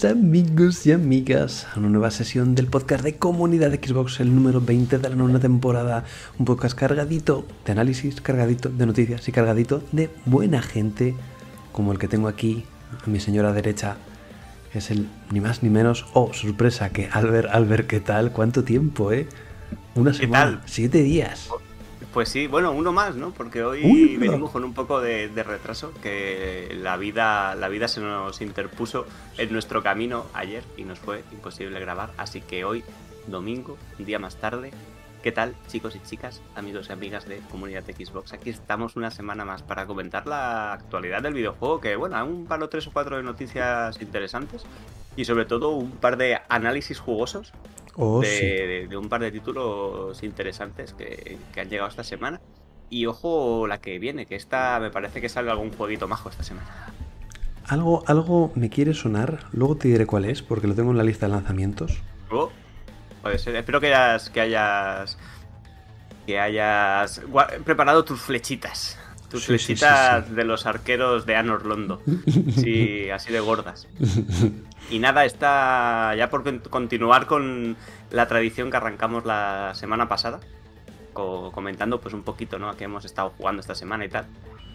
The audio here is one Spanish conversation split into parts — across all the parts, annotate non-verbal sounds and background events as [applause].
Bienvenidos amigos y amigas a una nueva sesión del podcast de Comunidad de Xbox, el número 20 de la nueva temporada. Un podcast cargadito de análisis, cargadito de noticias y cargadito de buena gente, como el que tengo aquí a mi señora derecha, es el ni más ni menos, oh sorpresa, que Albert, Albert, ¿qué tal? ¿Cuánto tiempo, eh? Una semana, siete días. Pues sí, bueno, uno más, ¿no? Porque hoy venimos con un poco de, retraso, que la vida, la vida se nos interpuso en nuestro camino ayer y nos fue imposible grabar. Así que hoy, domingo, un día más tarde, ¿qué tal, chicos y chicas, amigos y amigas de Comunidad de Xbox? Aquí estamos una semana más para comentar la actualidad del videojuego, que bueno, hay un par o tres o cuatro de noticias interesantes y sobre todo un par de análisis jugosos Oh, de, un par de títulos interesantes que, han llegado esta semana. Y ojo la que viene, que esta me parece que sale algún jueguito majo esta semana. Algo, algo me quiere sonar, luego te diré cuál es, porque lo tengo en la lista de lanzamientos. Oh, puede ser. Espero que hayas, que hayas, que hayas preparado tus flechitas. Tus flechitas de los arqueros de Anor Londo. [laughs] Sí, así de gordas. [laughs] Y nada, está ya por continuar con la tradición que arrancamos la semana pasada, comentando pues un poquito, ¿no? A qué hemos estado jugando esta semana y tal.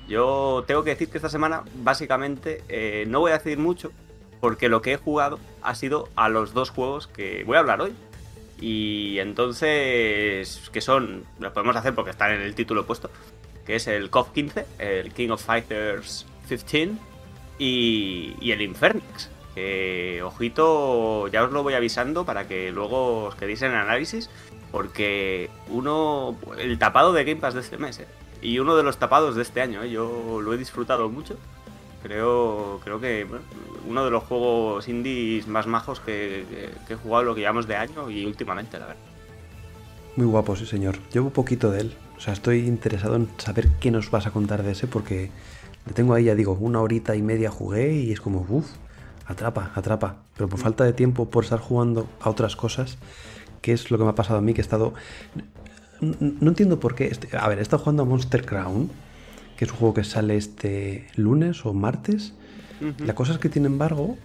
Yo tengo que decir que esta semana, básicamente, eh, no voy a decir mucho, porque lo que he jugado ha sido a los dos juegos que voy a hablar hoy. Y entonces, que son, lo podemos hacer porque están en el título puesto, que es el KOF 15, el King of Fighters 15 y, y el Infernix. Que, ojito, ya os lo voy avisando para que luego os quedéis en análisis, porque uno, el tapado de Game Pass de este mes, ¿eh? y uno de los tapados de este año, ¿eh? yo lo he disfrutado mucho. Creo, creo que uno de los juegos indies más majos que, he jugado lo que llamamos de año y últimamente, la verdad. Muy guapo, sí, señor. Llevo poquito de él. O sea, estoy interesado en saber qué nos vas a contar de ese porque le tengo ahí, ya digo, una horita y media jugué y es como, uff, atrapa, atrapa. Pero por falta de tiempo, por estar jugando a otras cosas, que es lo que me ha pasado a mí, que he estado... No entiendo por qué... Este, a ver, he estado jugando a Monster Crown, que es un juego que sale este lunes o martes. La cosa es que tiene embargo,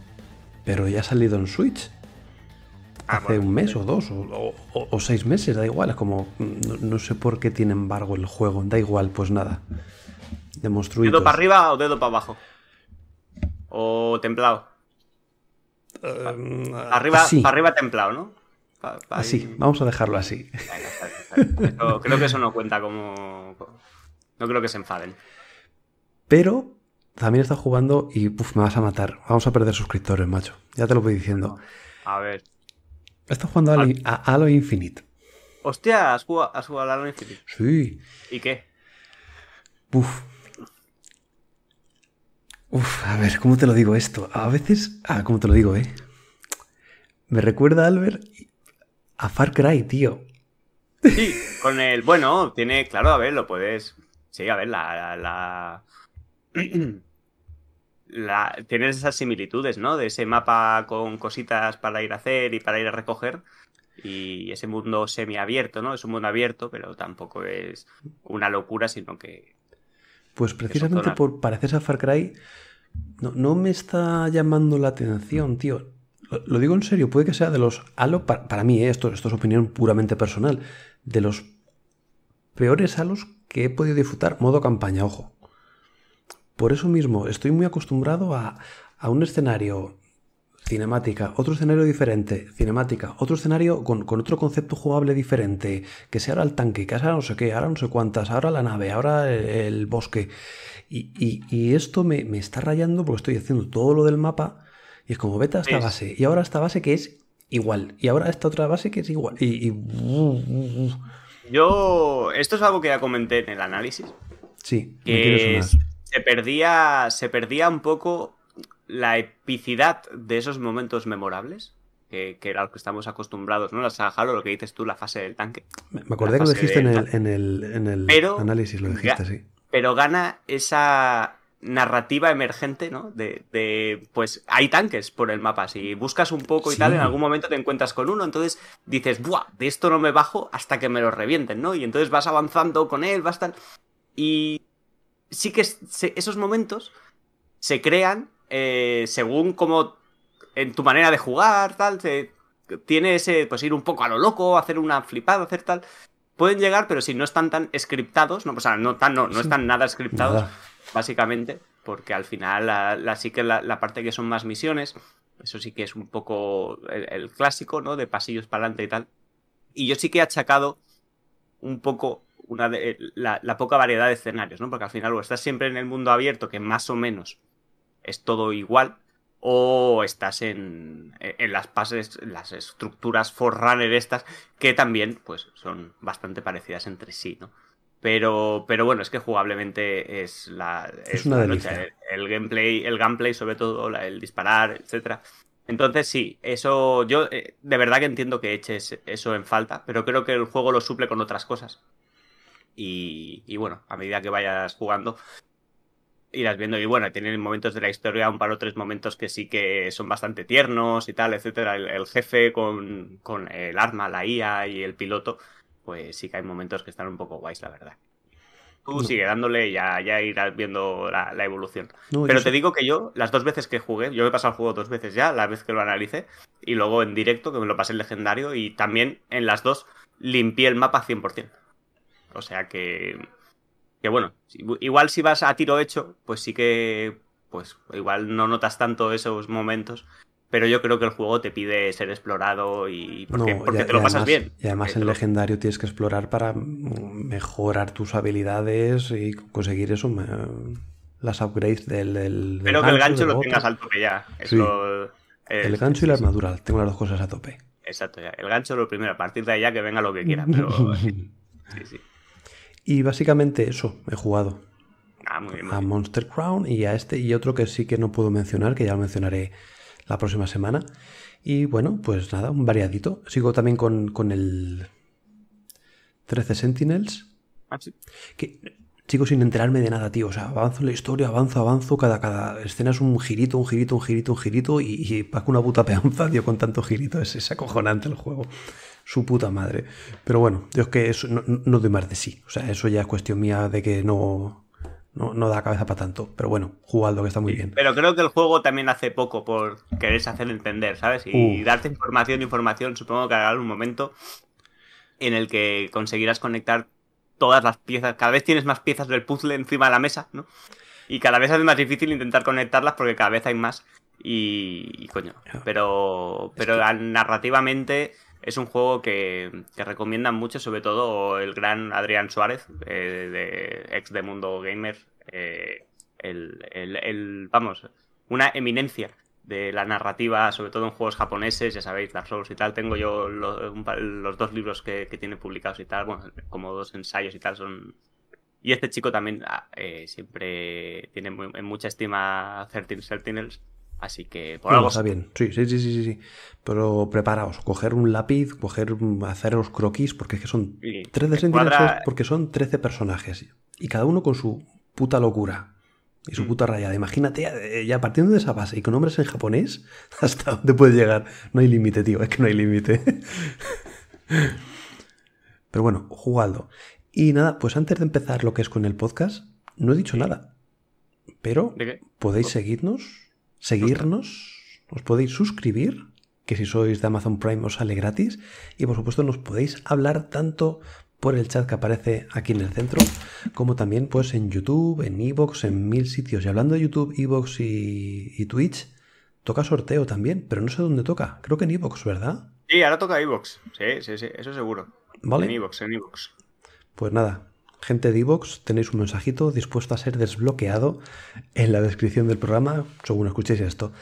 pero ya ha salido en Switch. Ah, Hace un mes o dos o, seis meses, da igual. Es como, no, sé por qué tiene embargo el juego, da igual, pues nada. ¿Dedo para arriba o dedo para abajo? ¿O templado? Em, arriba, arriba templado, ¿no? así, vamos a dejarlo así. creo que eso no cuenta como. No creo que se enfaden. Pero también está jugando y me vas a matar. Vamos a perder suscriptores, macho. Ya te lo voy diciendo. A ver. Está jugando a, Halo Infinite. Hostia, ¿has jugado, ¿has jugado a Halo Infinite? Sí. ¿Y qué? Uf, Uf, a ver, ¿cómo te lo digo esto? A veces. Ah, ¿cómo te lo digo, eh? Me recuerda, Albert, a Far Cry, tío. Sí, con el. Bueno, tiene. Claro, a ver, lo puedes. Sí, a ver, la. la... la... [clears throat] tienes esas similitudes, ¿no? De ese mapa con cositas para ir a hacer y para ir a recoger. Y ese mundo semiabierto, ¿no? Es un mundo abierto, pero tampoco es una locura, sino que pues precisamente por parecerse a Far Cry, no, me está llamando la atención, tío. Lo, digo en serio, puede que sea de los Halo, para, mí, eh, esto, esto, es opinión puramente personal, de los peores Halos que he podido disfrutar, modo campaña, ojo. Por eso mismo, estoy muy acostumbrado a, a un escenario cinemática, otro escenario diferente, cinemática, otro escenario con, otro concepto jugable diferente, que sea ahora el tanque, que sea no sé qué, ahora no sé cuántas, ahora la nave, ahora el, bosque. Y, esto me, está rayando porque estoy haciendo todo lo del mapa y es como vete a esta base y ahora esta base que es igual y ahora esta otra base que es igual. Y, Yo, esto es algo que ya comenté en el análisis. Sí, que se perdía, se perdía un poco la epicidad de esos momentos memorables, que, era lo que estamos acostumbrados, ¿no? La saga lo que dices tú, la fase del tanque. Me acordé que lo dijiste en el, en el, análisis, lo dijiste, sí. Pero gana esa narrativa emergente, ¿no? De, pues hay tanques por el mapa. Si buscas un poco y tal, en algún momento te encuentras con uno, entonces dices, ¡buah! De esto no me bajo hasta que me lo revienten, ¿no? Y entonces vas avanzando con él, vas tal. Y sí que esos momentos se crean eh, según cómo en tu manera de jugar, tal, tiene ese, pues ir un poco a lo loco, hacer una flipada, hacer tal. Pueden llegar, pero si no están tan scriptados, no, o sea, no, tan, no, no están nada scriptados, básicamente, porque al final la, sí que la, parte que son más misiones, eso sí que es un poco el, clásico, ¿no? De pasillos para adelante y tal. Y yo sí que he achacado un poco una de, la, la, poca variedad de escenarios, ¿no? Porque al final o estás siempre en el mundo abierto, que más o menos es todo igual, o estás en, en las pases, las estructuras Forerunner estas, que también pues son bastante parecidas entre sí, ¿no? Pero, pero bueno, es que jugablemente es la, es, una el, gameplay, el gameplay sobre todo, el disparar, etcétera. Entonces sí, eso yo eh, de verdad que entiendo que eches eso en falta, pero creo que el juego lo suple con otras cosas. Y, y bueno, a medida que vayas jugando, irás viendo. Y bueno, tienen momentos de la historia, un par o tres momentos que sí que son bastante tiernos y tal, etcétera. El, jefe con, con, el arma, la IA y el piloto, pues sí que hay momentos que están un poco guays, la verdad. Tú sigue dándole y ya, ya irás viendo la, evolución. Pero te digo que yo, las dos veces que jugué, yo me he pasado el juego dos veces ya, la vez que lo analicé, y luego en directo, que me lo pasé el legendario, y también en las dos limpié el mapa 100%. O sea que que bueno, igual si vas a tiro hecho, pues sí que, pues igual no notas tanto esos momentos, pero yo creo que el juego te pide ser explorado y porque, te lo pasas bien. Y además en legendario tienes que explorar para mejorar tus habilidades y conseguir eso, las upgrades del... del, pero que el gancho lo tengas al tope ya. el gancho y la armadura, tengo las dos cosas a tope. Exacto, ya. El gancho lo primero, a partir de ya que venga lo que quiera, pero... [laughs] sí, sí. Y básicamente eso, he jugado ah, a Monster Crown y a este y otro que sí que no puedo mencionar, que ya lo mencionaré la próxima semana. Y bueno, pues nada, un variadito. Sigo también con, con el 13 Sentinels. Ah, sí. Que sigo sin enterarme de nada, tío. O sea, avanzo en la historia, avanzo, avanzo. Cada, cada escena es un girito, un girito, un girito, un girito. Y, y paco una puta peanza, tío, con tanto girito. Es, es acojonante el juego su puta madre. Pero bueno, yo es que eso no, no doy más de sí. O sea, eso ya es cuestión mía de que no, no, da cabeza para tanto. Pero bueno, jugando que está muy bien. Pero creo que el juego también hace poco por quererse hacer entender, ¿sabes? Y darte información, información, supongo que habrá un momento en el que conseguirás conectar todas las piezas. Cada vez tienes más piezas del puzzle encima de la mesa, ¿no? Y cada vez es más difícil intentar conectarlas porque cada vez hay más. Y, coño. Pero, pero narrativamente es un juego que, que, recomiendan mucho, sobre todo el gran Adrián Suárez, eh, de ex de Mundo Gamer, eh, el, vamos, una eminencia de la narrativa, sobre todo en juegos japoneses, ya sabéis, Dark Souls y tal. Tengo yo los dos libros que, tiene publicados y tal, bueno, como dos ensayos y tal, son... Y este chico también ah, eh, siempre tiene en mucha estima a Sentinels Así que por algo. Está bien, sí, sí, sí, sí, sí. Pero preparaos, coger un lápiz, coger, hacer los croquis, porque es que son 13 centímetros, porque son 13 personajes. Y cada uno con su puta locura y su mm. puta rayada. Imagínate, eh, ya partiendo de esa base y con nombres en japonés, [laughs] hasta dónde puede llegar. No hay límite, tío, es que no hay límite. [laughs] Pero bueno, jugadlo. Y nada, pues antes de empezar lo que es con el podcast, no he dicho nada. Pero podéis seguirnos seguirnos, os podéis suscribir, que si sois de Amazon Prime os sale gratis, y por supuesto nos podéis hablar tanto por el chat que aparece aquí en el centro, como también pues en YouTube, en Evox, en mil sitios. Y hablando de YouTube, Evox y, Twitch, toca sorteo también, pero no sé dónde toca. Creo que en Evox, ¿verdad? Sí, ahora toca Evox. Sí, sí, sí, eso seguro. ¿Vale? En Evox, en Evox. Pues nada, Gente de Evox, tenéis un mensajito dispuesto a ser desbloqueado en la descripción del programa, según escuchéis esto.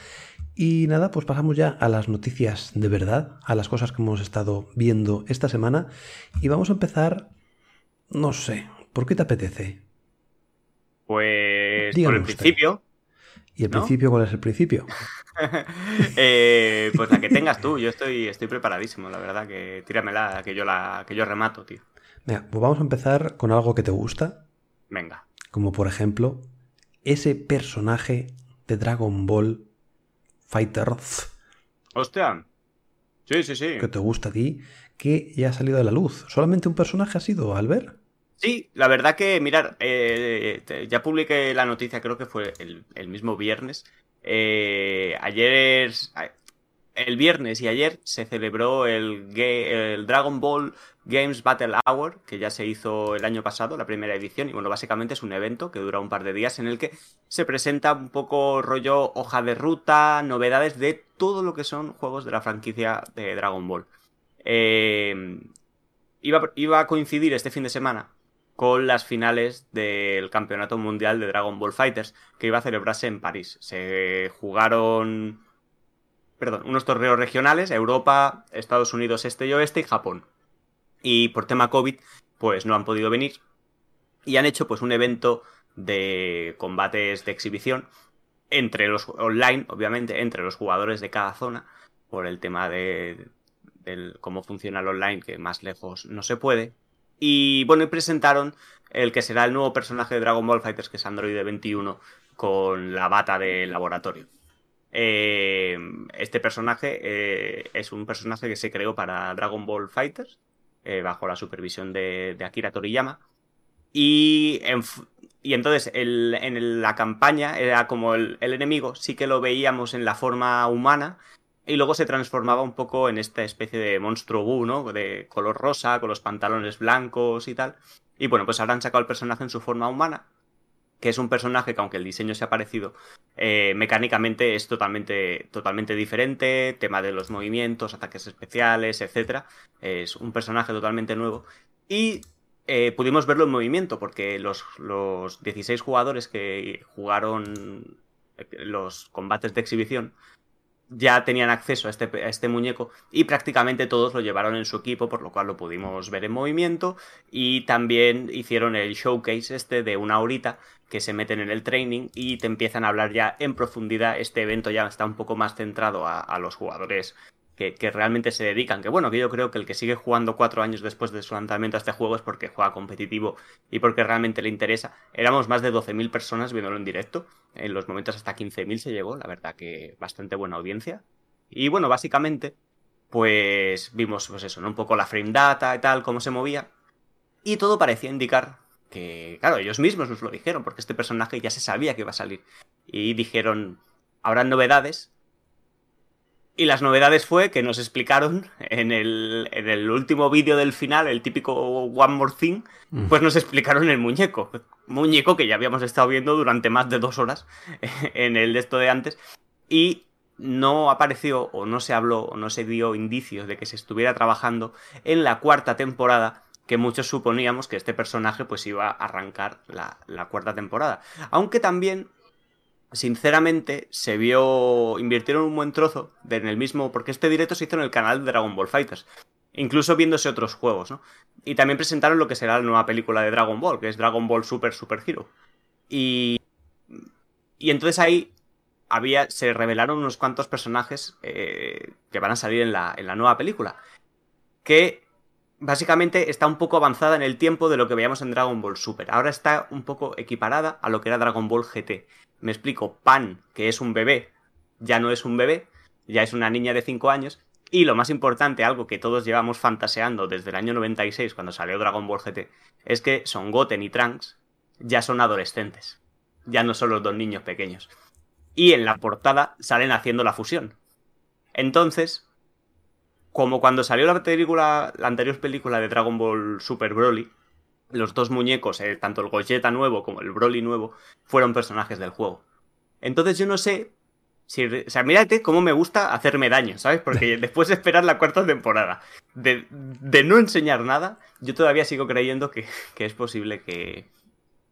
Y nada, pues pasamos ya a las noticias de verdad, a las cosas que hemos estado viendo esta semana. Y vamos a empezar, no sé, ¿por qué te apetece? Pues por el principio. ¿Y el principio cuál es el principio? [laughs] Eh, pues la que tengas tú, yo estoy, estoy preparadísimo, la verdad, que tíramela, que yo la, que yo remato, tío pues vamos a empezar con algo que te gusta. Venga. Como por ejemplo, ese personaje de Dragon Ball Fighters. Hostia. Sí, sí, sí. Que te gusta a ti, que ya ha salido de la luz. ¿Solamente un personaje ha sido, Albert? Sí, la verdad que, mirar, eh, ya publiqué la noticia, creo que fue el, mismo viernes. Eh, ayer el viernes y ayer se celebró el, Dragon Ball Games Battle Hour, que ya se hizo el año pasado, la primera edición, y bueno, básicamente es un evento que dura un par de días en el que se presenta un poco rollo hoja de ruta, novedades de todo lo que son juegos de la franquicia de Dragon Ball. Eh, iba, iba a coincidir este fin de semana con las finales del Campeonato Mundial de Dragon Ball Fighters, que iba a celebrarse en París. Se jugaron perdón, unos torneos regionales, Europa, Estados Unidos Este y Oeste y Japón. Y por tema COVID, pues no han podido venir. Y han hecho pues un evento de combates de exhibición entre los online, obviamente, entre los jugadores de cada zona, por el tema de, cómo funciona el online, que más lejos no se puede. Y bueno, y presentaron el que será el nuevo personaje de Dragon Ball Fighters, que es Android 21, con la bata de laboratorio. Eh, este personaje eh, es un personaje que se creó para Dragon Ball Fighters, eh, bajo la supervisión de, Akira Toriyama. Y, entonces en la campaña era como el, enemigo, sí que lo veíamos en la forma humana, y luego se transformaba un poco en esta especie de monstruo Buu, ¿no? De color rosa, con los pantalones blancos y tal. Y bueno, pues ahora han sacado el personaje en su forma humana que es un personaje que aunque el diseño sea parecido, eh, mecánicamente es totalmente, totalmente diferente, tema de los movimientos, ataques especiales, etc. Es un personaje totalmente nuevo. Y eh, pudimos verlo en movimiento, porque los, los 16 jugadores que jugaron los combates de exhibición ya tenían acceso a este, a este, muñeco y prácticamente todos lo llevaron en su equipo, por lo cual lo pudimos ver en movimiento y también hicieron el showcase este de una horita que se meten en el training y te empiezan a hablar ya en profundidad. Este evento ya está un poco más centrado a los jugadores que, realmente se dedican. Que bueno, que yo creo que el que sigue jugando cuatro años después de su lanzamiento a este juego es porque juega competitivo y porque realmente le interesa. Éramos más de 12.000 personas viéndolo en directo. En los momentos hasta 15.000 se llegó, la verdad que bastante buena audiencia. Y bueno, básicamente, pues vimos pues eso, ¿no? Un poco la frame data y tal, cómo se movía. Y todo parecía indicar que, claro, ellos mismos nos lo dijeron, porque este personaje ya se sabía que iba a salir. Y dijeron, habrá novedades, y las novedades fue que nos explicaron en el, en el último vídeo del final, el típico One More Thing, mm. pues nos explicaron el muñeco. Muñeco que ya habíamos estado viendo durante más de dos horas [laughs] en el de esto de antes. Y no apareció o no se habló o no se dio indicios de que se estuviera trabajando en la cuarta temporada que muchos suponíamos que este personaje pues iba a arrancar la, la cuarta temporada. Aunque también sinceramente, se vio. Invirtieron un buen trozo en el mismo. Porque este directo se hizo en el canal de Dragon Ball Fighters. Incluso viéndose otros juegos, ¿no? Y también presentaron lo que será la nueva película de Dragon Ball, que es Dragon Ball Super Super Hero. Y. Y entonces ahí había. Se revelaron unos cuantos personajes eh, que van a salir en la, en la nueva película. Que básicamente está un poco avanzada en el tiempo de lo que veíamos en Dragon Ball Super. Ahora está un poco equiparada a lo que era Dragon Ball GT. Me explico, Pan, que es un bebé, ya no es un bebé, ya es una niña de 5 años. Y lo más importante, algo que todos llevamos fantaseando desde el año 96 cuando salió Dragon Ball GT, es que Son Goten y Trunks ya son adolescentes. Ya no son los dos niños pequeños. Y en la portada salen haciendo la fusión. Entonces, como cuando salió la película, la anterior película de Dragon Ball Super Broly, los dos muñecos, eh, tanto el Gogeta nuevo como el Broly nuevo, fueron personajes del juego. Entonces yo no sé si, o sea, mírate cómo me gusta hacerme daño, ¿sabes? Porque [laughs] después de esperar la cuarta temporada, de, no enseñar nada, yo todavía sigo creyendo que, es posible que,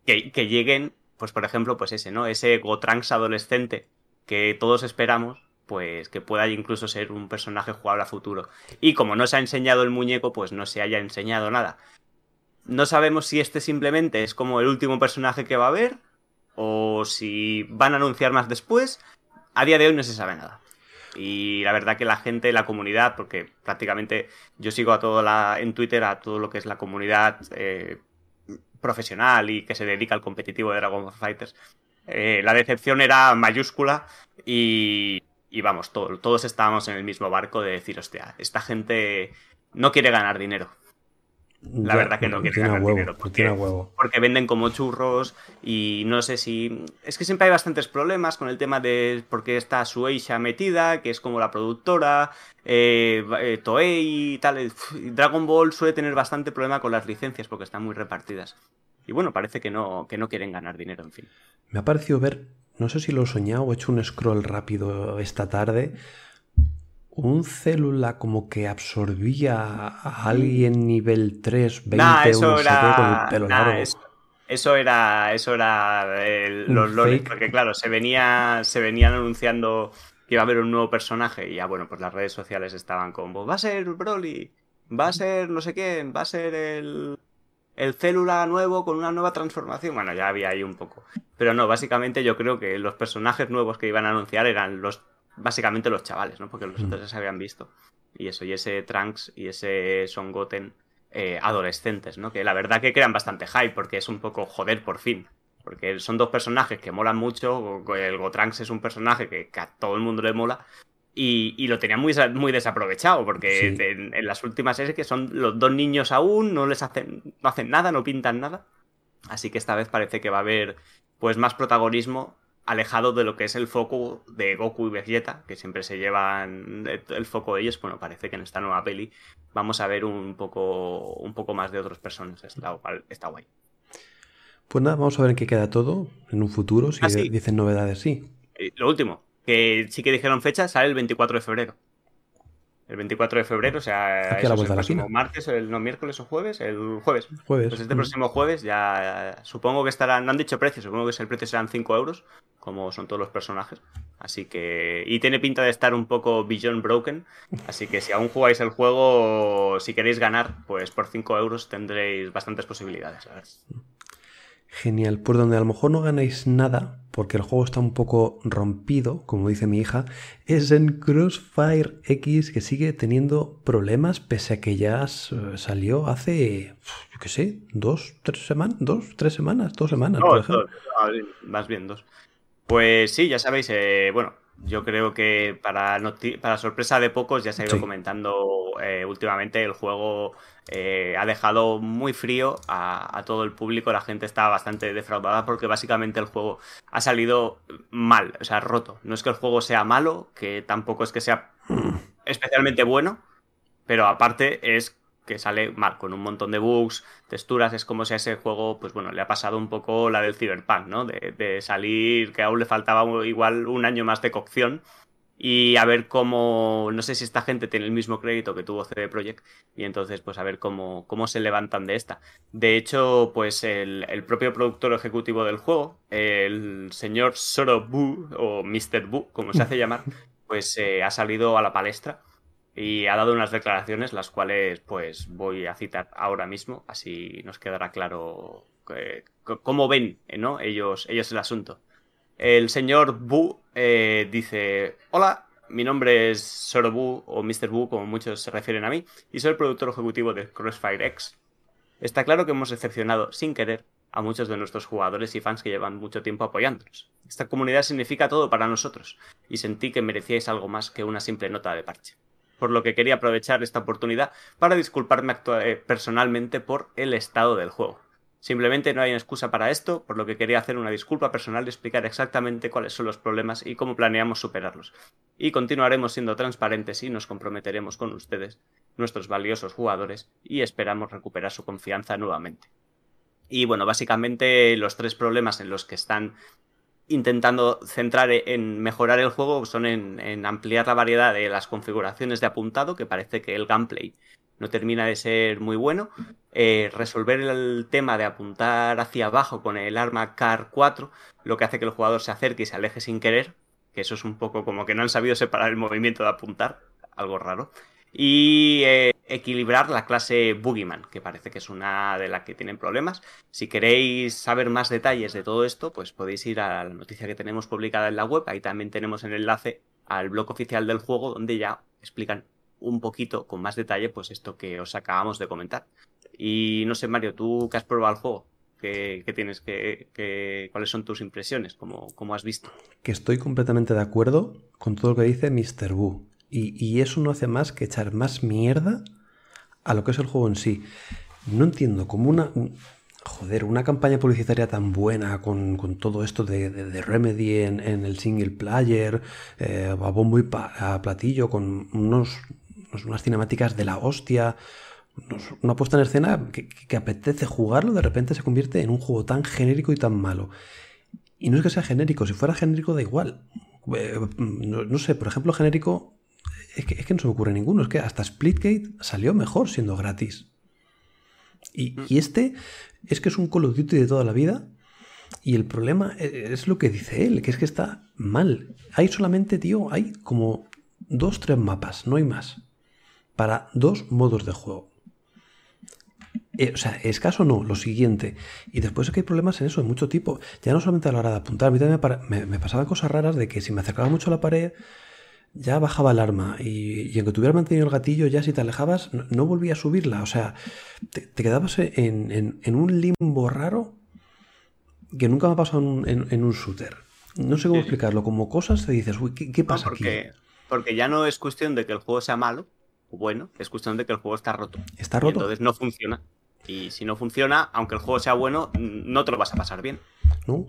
que, lleguen, pues por ejemplo, pues ese, ¿no? Ese Gotranks adolescente que todos esperamos, pues que pueda incluso ser un personaje jugable a futuro. Y como no se ha enseñado el muñeco, pues no se haya enseñado nada. No sabemos si este simplemente es como el último personaje que va a haber o si van a anunciar más después. A día de hoy no se sabe nada. Y la verdad que la gente, la comunidad, porque prácticamente yo sigo a todo la, en Twitter a todo lo que es la comunidad eh, profesional y que se dedica al competitivo de Dragon Ball Fighters, eh, la decepción era mayúscula y, y vamos, todos estábamos en el mismo barco de decir, hostia, esta gente no quiere ganar dinero La verdad que no quieren ganar dinero. Porque, porque, venden como churros y no sé si. Es que siempre hay bastantes problemas con el tema de por qué está Sueisha metida, que es como la productora, eh, eh, Toei y tal. Dragon Ball suele tener bastante problema con las licencias porque están muy repartidas. Y bueno, parece que no, que no quieren ganar dinero, en fin. Me ha parecido ver, no sé si lo he soñado o he hecho un scroll rápido esta tarde, un célula como que absorbía a alguien nivel 3, 20, eso era... con el pelo largo. Eso, era, eso era los loles, porque claro, se venía, se venían anunciando que iba a haber un nuevo personaje y ya bueno, pues las redes sociales estaban como, va a ser Broly, va a ser no sé qué, va a ser el, el célula nuevo con una nueva transformación. Bueno, ya había ahí un poco. Pero no, básicamente yo creo que los personajes nuevos que iban a anunciar eran los básicamente los chavales, ¿no? Porque los otros ya se habían visto. Y eso, y ese Trunks y ese Son Goten eh, adolescentes, ¿no? Que la verdad que crean bastante hype porque es un poco joder por fin. Porque son dos personajes que molan mucho. El Gotrunks es un personaje que, a todo el mundo le mola. Y, lo tenían muy, muy desaprovechado, porque en, las últimas series que son los dos niños aún, no les hacen, no hacen nada, no pintan nada. Así que esta vez parece que va a haber pues más protagonismo alejado de lo que es el foco de Goku y Vegeta, que siempre se llevan el foco de ellos. Bueno, parece que en esta nueva peli vamos a ver un poco, un poco más de otros personajes, está, está guay. Pues nada, vamos a ver en qué queda todo en un futuro, si ah, dicen novedades, sí. lo último, que sí que dijeron fecha, sale el 24 de febrero. El 24 de febrero, o sea, Aquí el próximo martes, el, no, miércoles o jueves, el jueves. Jueves. Pues este próximo jueves ya supongo que estarán, no han dicho precio, supongo que el precio serán 5 euros, como son todos los personajes. Así que, y tiene pinta de estar un poco Beyond Broken, así que si aún jugáis el juego, si queréis ganar, pues por 5 euros tendréis bastantes posibilidades. Genial, por donde a lo mejor no ganáis nada, porque el juego está un poco rompido, como dice mi hija, es en Crossfire X que sigue teniendo problemas pese a que ya salió hace, yo qué sé, dos, tres semanas, dos, tres semanas, dos semanas, por ejemplo. más bien dos. Pues sí, ya sabéis, eh, bueno, yo creo que para, para sorpresa de pocos ya se ha ido comentando eh, últimamente el juego eh, ha dejado muy frío a, todo el público, la gente está bastante defraudada porque básicamente el juego ha salido mal, o sea, roto. No es que el juego sea malo, que tampoco es que sea especialmente bueno, pero aparte es que sale mal, con un montón de bugs, texturas, es como si a ese juego, pues bueno, le ha pasado un poco la del Cyberpunk, ¿no? De, de salir, que aún le faltaba igual un año más de cocción y a ver cómo, no sé si esta gente tiene el mismo crédito que tuvo CD Projekt y entonces pues a ver cómo, cómo se levantan de esta. De hecho, pues el, propio productor ejecutivo del juego, el señor Soro Bu o Mr. Bu, como se hace [laughs] llamar, pues eh, ha salido a la palestra y ha dado unas declaraciones las cuales pues voy a citar ahora mismo, así nos quedará claro eh, cómo ven ¿no? ellos, ellos el asunto. El señor Bu eh, dice, hola, mi nombre es Soro Bu o Mr. Bu, como muchos se refieren a mí, y soy el productor ejecutivo de Crossfire X. Está claro que hemos decepcionado, sin querer, a muchos de nuestros jugadores y fans que llevan mucho tiempo apoyándonos. Esta comunidad significa todo para nosotros, y sentí que merecíais algo más que una simple nota de parche. Por lo que quería aprovechar esta oportunidad para disculparme eh, personalmente por el estado del juego. Simplemente no hay excusa para esto, por lo que quería hacer una disculpa personal y explicar exactamente cuáles son los problemas y cómo planeamos superarlos. Y continuaremos siendo transparentes y nos comprometeremos con ustedes, nuestros valiosos jugadores, y esperamos recuperar su confianza nuevamente. Y bueno, básicamente los tres problemas en los que están intentando centrar en mejorar el juego son en, en, ampliar la variedad de las configuraciones de apuntado, que parece que el gameplay no termina de ser muy bueno. Eh, resolver el tema de apuntar hacia abajo con el arma CAR 4, lo que hace que el jugador se acerque y se aleje sin querer, que eso es un poco como que no han sabido separar el movimiento de apuntar, algo raro. Y eh, equilibrar la clase Boogeyman, que parece que es una de las que tienen problemas. Si queréis saber más detalles de todo esto, pues podéis ir a la noticia que tenemos publicada en la web. Ahí también tenemos el enlace al blog oficial del juego, donde ya explican un poquito con más detalle, pues esto que os acabamos de comentar. Y no sé, Mario, tú que has probado el juego, ¿qué, tienes? que cuáles son tus impresiones? ¿Cómo, ¿Cómo, has visto? Que estoy completamente de acuerdo con todo lo que dice Mr. Wu. Y, y, eso no hace más que echar más mierda a lo que es el juego en sí. no entiendo cómo una... Joder, una campaña publicitaria tan buena con, todo esto de, Remedy en, el single player, eh, a bombo y a platillo, con unos, unas cinemáticas de la hostia, una puesta en escena que, apetece jugarlo, de repente se convierte en un juego tan genérico y tan malo. Y no es que sea genérico, si fuera genérico da igual. Eh, no, sé, por ejemplo, genérico, es que, es que, no se me ocurre ninguno, es que hasta Splitgate salió mejor siendo gratis. Y, y, este es que es un Call of Duty de toda la vida. Y el problema e, es lo que dice él, que es que está mal. Hay solamente, tío, hay como dos, tres mapas, no hay más. Para dos modos de juego. Eh, o sea, escaso no, lo siguiente. Y después es que hay problemas en eso, de mucho tipo. Ya no solamente a la hora de apuntar, a mí también me, pasaban cosas raras de que si me acercaba mucho a la pared, ya bajaba el arma. Y, y aunque tuviera mantenido el gatillo, ya si te alejabas, no, volvía a subirla. O sea, te, quedabas en, un limbo raro que nunca me ha pasado en, un shooter. No sé cómo explicarlo. Como cosas te dices, uy, ¿qué, pasa porque, aquí? Porque ya no es cuestión de que el juego sea malo bueno, es cuestión de que el juego está roto. Está roto. entonces no funciona. Y si no funciona, aunque el juego sea bueno, no te lo vas a pasar bien. ¿No?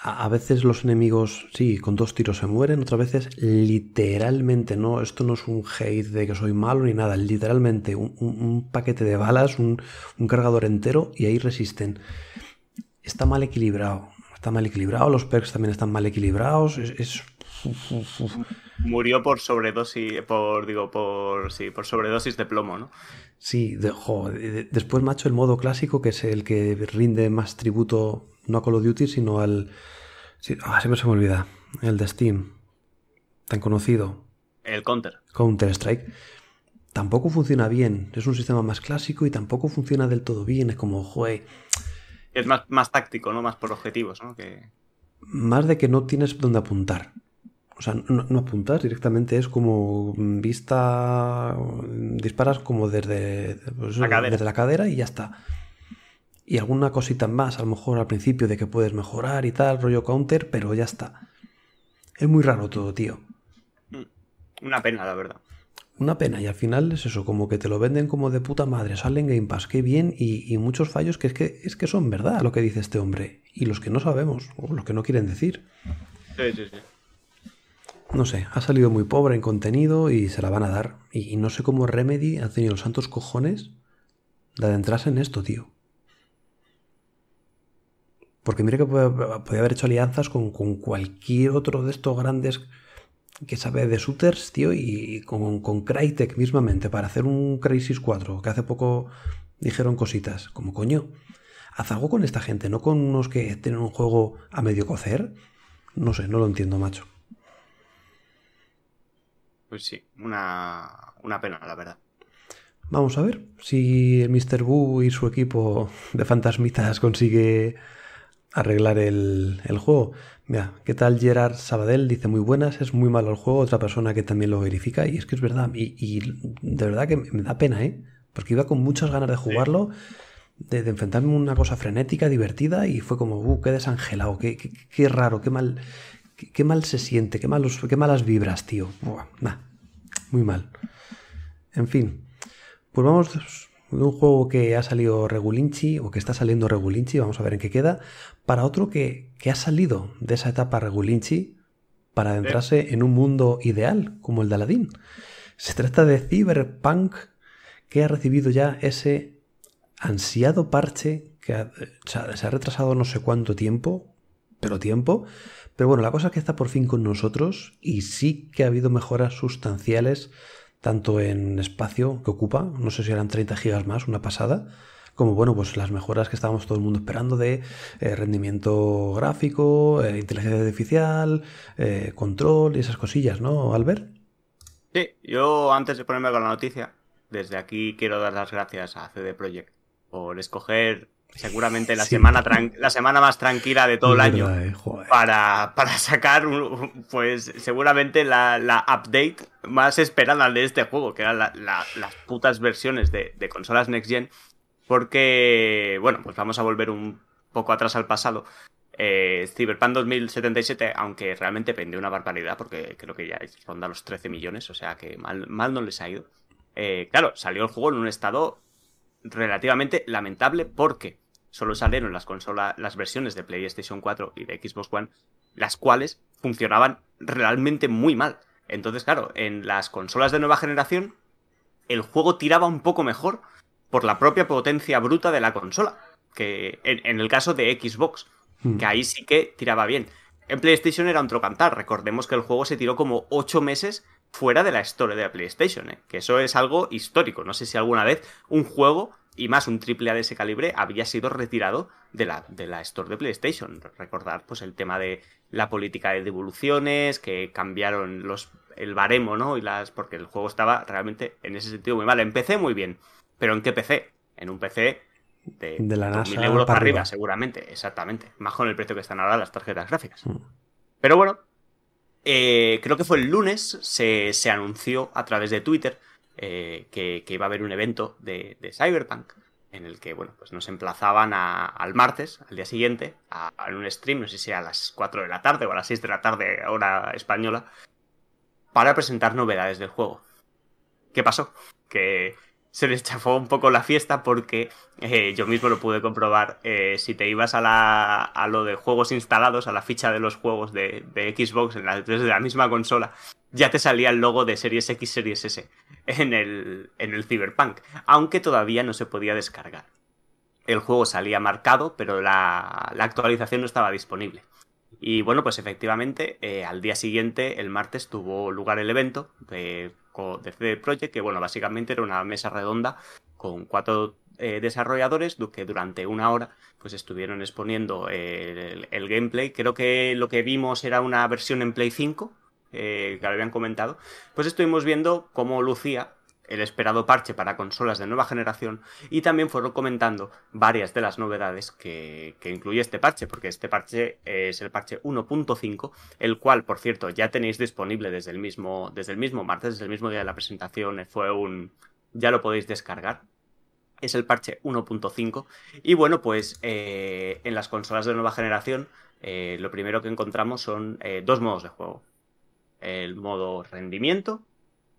A veces los enemigos, sí, con dos tiros se mueren, otras veces literalmente, no, esto no es un hate de que soy malo ni nada, literalmente un, paquete de balas, un, cargador entero y ahí resisten. Está mal equilibrado, está mal equilibrado, los perks también están mal equilibrados, es... Murió por sobredosis, por, digo, por, sí, por sobredosis de plomo, ¿no? Sí, de, después, macho, el modo clásico, que es el que rinde más tributo no a Call of Duty, sino al... ah, siempre se me olvida. El de Steam. Tan conocido. El Counter. Counter Strike. Tampoco funciona bien. Es un sistema más clásico y tampoco funciona del todo bien. Es como, joder. Es más, más táctico, ¿no? Más por objetivos, ¿no? Que... Más de que no tienes dónde apuntar. O sea, no, apuntas directamente, es como vista. Disparas como desde, pues desde la cadera y ya está. Y alguna cosita más, a lo mejor al principio de que puedes mejorar y tal, rollo counter, pero ya está. Es muy raro todo, tío. Mm, una pena, la verdad. Una pena, y al final es eso, como que te lo venden como de puta madre, salen Game Pass, qué bien, y, y, muchos fallos que es, que es que son verdad lo que dice este hombre, y los que no sabemos, o los que no quieren decir. Sí, sí, sí no sé, ha salido muy pobre en contenido y se la van a dar. Y, no sé cómo Remedy ha tenido los santos cojones de adentrarse en esto, tío. Porque mire que podía haber hecho alianzas con, cualquier otro de estos grandes que sabe de shooters, tío, y con, con Crytek mismamente para hacer un Crisis 4, que hace poco dijeron cositas. Como coño, haz algo con esta gente, no con unos que tienen un juego a medio cocer. No sé, no lo entiendo, macho. Pues sí, una, pena, la verdad. Vamos a ver si el Mr. Boo y su equipo de fantasmitas consigue arreglar el, juego. Mira, ¿qué tal Gerard Sabadell? Dice muy buenas, es muy malo el juego, otra persona que también lo verifica y es que es verdad. Y, de verdad que me da pena, ¿eh? Porque iba con muchas ganas de jugarlo, de, enfrentarme a una cosa frenética, divertida y fue como, uh, qué desangelado, qué, qué raro, qué mal, Qué, mal se siente, qué, malos, qué malas vibras, tío. muy mal. En fin, pues vamos de un juego que ha salido Regulinchi o que está saliendo Regulinchi, vamos a ver en qué queda, para otro que, que ha salido de esa etapa Regulinchi para adentrarse en un mundo ideal como el de Aladdin. Se trata de Cyberpunk que ha recibido ya ese ansiado parche que se ha retrasado no sé cuánto tiempo, pero tiempo, pero bueno, la cosa es que está por fin con nosotros y sí que ha habido mejoras sustanciales, tanto en espacio que ocupa, no sé si eran 30 gigas más, una pasada, como bueno, pues las mejoras que estábamos todo el mundo esperando de eh, rendimiento gráfico, eh, inteligencia artificial, eh, control y esas cosillas, ¿no, Albert? Sí, yo antes de ponerme con la noticia, desde aquí quiero dar las gracias a CD Projekt por escoger seguramente la, semana, la semana más tranquila de todo el año eh, para, para, sacar pues seguramente la, update más esperada de este juego, que eran las putas versiones de, consolas Next Gen, porque, bueno, pues vamos a volver un poco atrás al pasado. Eh, Cyberpunk 2077, aunque realmente pende una barbaridad, porque creo que ya ronda los 13 millones, o sea que mal, mal no les ha ido. Eh, claro, salió el juego en un estado relativamente lamentable porque solo salieron las consolas, las versiones de PlayStation 4 y de Xbox One, las cuales funcionaban realmente muy mal. Entonces, claro, en las consolas de nueva generación, el juego tiraba un poco mejor por la propia potencia bruta de la consola. Que en, el caso de Xbox, hmm. que ahí sí que tiraba bien. En PlayStation era otro cantar. Recordemos que el juego se tiró como 8 meses fuera de la historia de la PlayStation, ¿eh? que eso es algo histórico. No sé si alguna vez un juego y más un triple A de ese calibre había sido retirado de la, de la Store de PlayStation. Recordar pues el tema de la política de devoluciones, que cambiaron los el baremo, ¿no? Y las porque el juego estaba realmente en ese sentido muy mal. Empecé muy bien, pero ¿en qué PC? En un PC de, de la NASA euros para arriba, seguramente, exactamente. Más con el precio que están ahora las tarjetas gráficas. Mm. Pero bueno, eh, creo que fue el lunes, se, se anunció a través de Twitter eh, que, iba a haber un evento de, Cyberpunk en el que, bueno, pues nos emplazaban al martes, al día siguiente, a, un stream, no sé si a las 4 de la tarde o a las 6 de la tarde, hora española, para presentar novedades del juego. ¿Qué pasó? Que se les chafó un poco la fiesta porque eh, yo mismo lo pude comprobar. Eh, si te ibas a, la, a lo de juegos instalados, a la ficha de los juegos de, Xbox en la, de la misma consola, ya te salía el logo de Series X, Series S en el, en el Cyberpunk, aunque todavía no se podía descargar. El juego salía marcado, pero la, actualización no estaba disponible. Y bueno, pues efectivamente, eh, al día siguiente, el martes, tuvo lugar el evento de, de CD Projekt, que bueno, básicamente era una mesa redonda con cuatro eh, desarrolladores que durante una hora pues estuvieron exponiendo el, gameplay. Creo que lo que vimos era una versión en Play 5, eh, que lo habían comentado, pues estuvimos viendo cómo lucía el esperado parche para consolas de nueva generación y también fueron comentando varias de las novedades que, incluye este parche, porque este parche es el parche 1.5, el cual, por cierto, ya tenéis disponible desde el mismo, desde el mismo martes, desde el mismo día de la presentación, fue un... ya lo podéis descargar. Es el parche 1.5 y bueno, pues eh, en las consolas de nueva generación eh, lo primero que encontramos son dos modos de juego el modo rendimiento,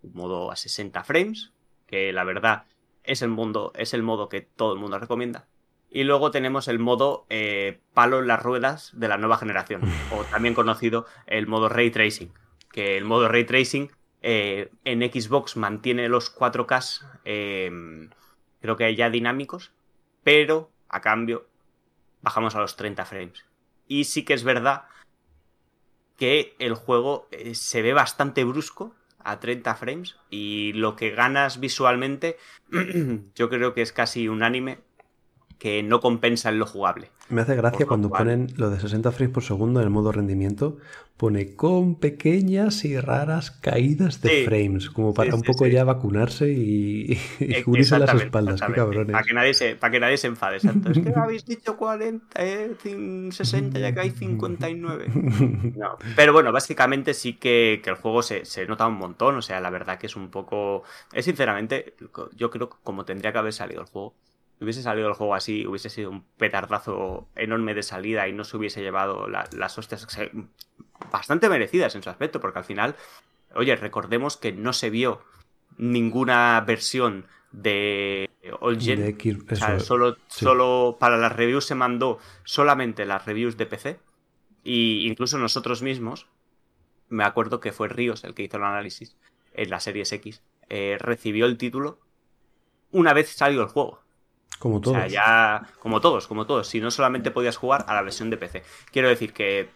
un modo a 60 frames, que la verdad es el, mundo, es el modo que todo el mundo recomienda. Y luego tenemos el modo eh, palo en las ruedas de la nueva generación, [laughs] o también conocido el modo ray tracing, que el modo ray tracing eh, en Xbox mantiene los 4K, em, creo que ya dinámicos, pero a cambio bajamos a los 30 frames. Y sí que es verdad que el juego eh, se ve bastante brusco a 30 frames y lo que ganas visualmente [clears throat] yo creo que es casi unánime que no compensa en lo jugable. Me hace gracia cuando ponen lo de 60 frames por segundo en el modo rendimiento, pone con pequeñas y raras caídas de frames, como para un poco ya vacunarse y, y cubrirse las espaldas. Qué cabrones. Para que nadie se, para que nadie se enfade, exacto. Es que [laughs] habéis dicho 40, 60, eh, ya que hay 59. [laughs] No. Pero bueno, básicamente sí que, que el juego se, se, nota un montón. O sea, la verdad que es un poco. Es sinceramente, yo creo que como tendría que haber salido el juego hubiese salido el juego así, hubiese sido un petardazo enorme de salida y no se hubiese llevado las hostias bastante merecidas en su aspecto, porque al final, oye, recordemos que no se vio ninguna versión de All Gen. solo, solo para las reviews se mandó solamente las reviews de PC. Y incluso nosotros mismos, me acuerdo que fue Ríos el que hizo el análisis en la Series X, eh, recibió el título una vez salió el juego. Como todos. O sea, ya. Como todos, como todos. Si no solamente podías jugar a la versión de PC. Quiero decir que.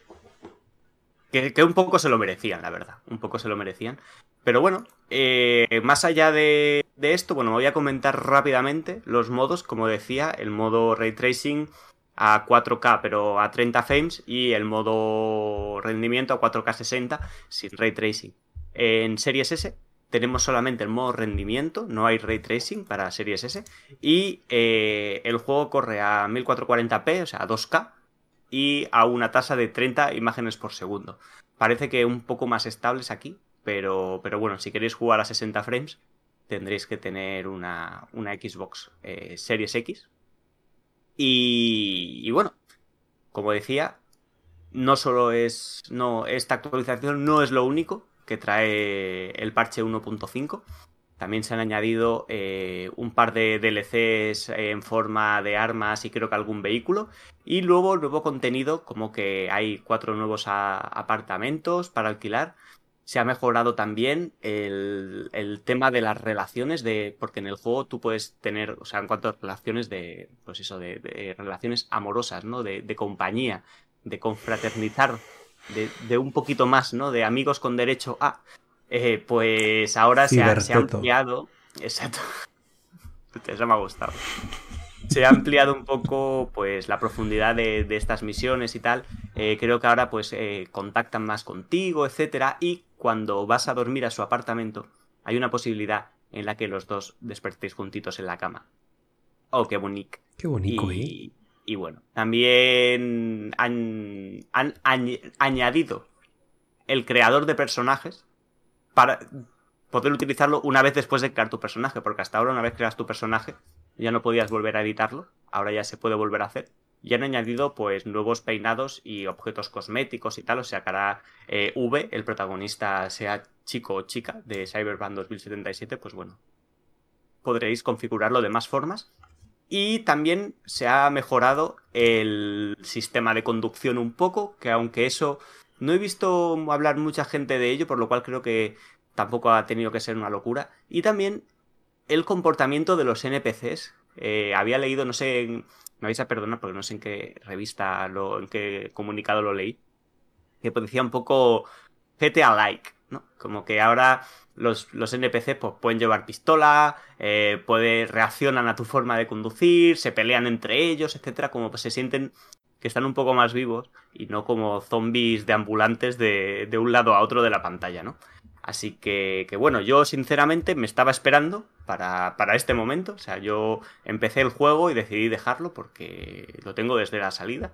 Que, un poco se lo merecían, la verdad. Un poco se lo merecían. Pero bueno, eh, más allá de, de, esto, bueno, voy a comentar rápidamente los modos. Como decía, el modo ray tracing a 4K pero a 30 frames y el modo rendimiento a 4K 60 sin ray tracing. En Series S tenemos solamente el modo rendimiento, no hay ray tracing para Series S. Y eh, el juego corre a 1440p, o sea, a 2K, y a una tasa de 30 imágenes por segundo. Parece que un poco más estables aquí, pero, pero bueno, si queréis jugar a 60 frames, tendréis que tener una, una Xbox eh, Series X. Y, y bueno, como decía, no solo es. No, esta actualización no es lo único que trae el parche 1.5. también se han añadido eh, un par de DLCs en forma de armas y creo que algún vehículo. Y luego nuevo contenido, como que hay cuatro nuevos apartamentos para alquilar. Se ha mejorado también el, tema de las relaciones, de, porque en el juego tú puedes tener, o sea, en cuanto a relaciones de, pues eso, de, relaciones amorosas, ¿no? De, compañía, de confraternizar, de, de, un poquito más, ¿no? De amigos con derecho a. Eh, pues ahora se ha, ampliado. Exacto. [laughs] Eso me ha gustado. Se ha ampliado un poco pues la profundidad de, estas misiones y tal. Eh, creo que ahora pues eh, contactan más contigo, etcétera. Y cuando vas a dormir a su apartamento, hay una posibilidad en la que los dos despertéis juntitos en la cama. Oh, qué bonito. Qué bonito, y, y bueno, también han, añadido el creador de personajes para poder utilizarlo una vez después de crear tu personaje, porque hasta ahora una vez creas tu personaje ya no podías volver a editarlo, ahora ya se puede volver a hacer. Y han añadido pues nuevos peinados y objetos cosméticos y tal, o sea que ahora eh, V, el protagonista, sea chico o chica de Cyberpunk 2077, pues bueno, podréis configurarlo de más formas. Y también se ha mejorado el sistema de conducción un poco, que aunque eso no he visto hablar mucha gente de ello, por lo cual creo que tampoco ha tenido que ser una locura. Y también el comportamiento de los NPCs. Eh, había leído, no sé, me vais a perdonar porque no sé en qué revista, lo, en qué comunicado lo leí, que decía un poco GTA-like, ¿no? Como que ahora los, los NPCs pues, pueden llevar pistola, eh, puede, reaccionan a tu forma de conducir, se pelean entre ellos, etcétera, como pues, se sienten que están un poco más vivos y no como zombies de ambulantes de, de un lado a otro de la pantalla, ¿no? Así que, que, bueno, yo sinceramente me estaba esperando para, para, este momento. O sea, yo empecé el juego y decidí dejarlo porque lo tengo desde la salida.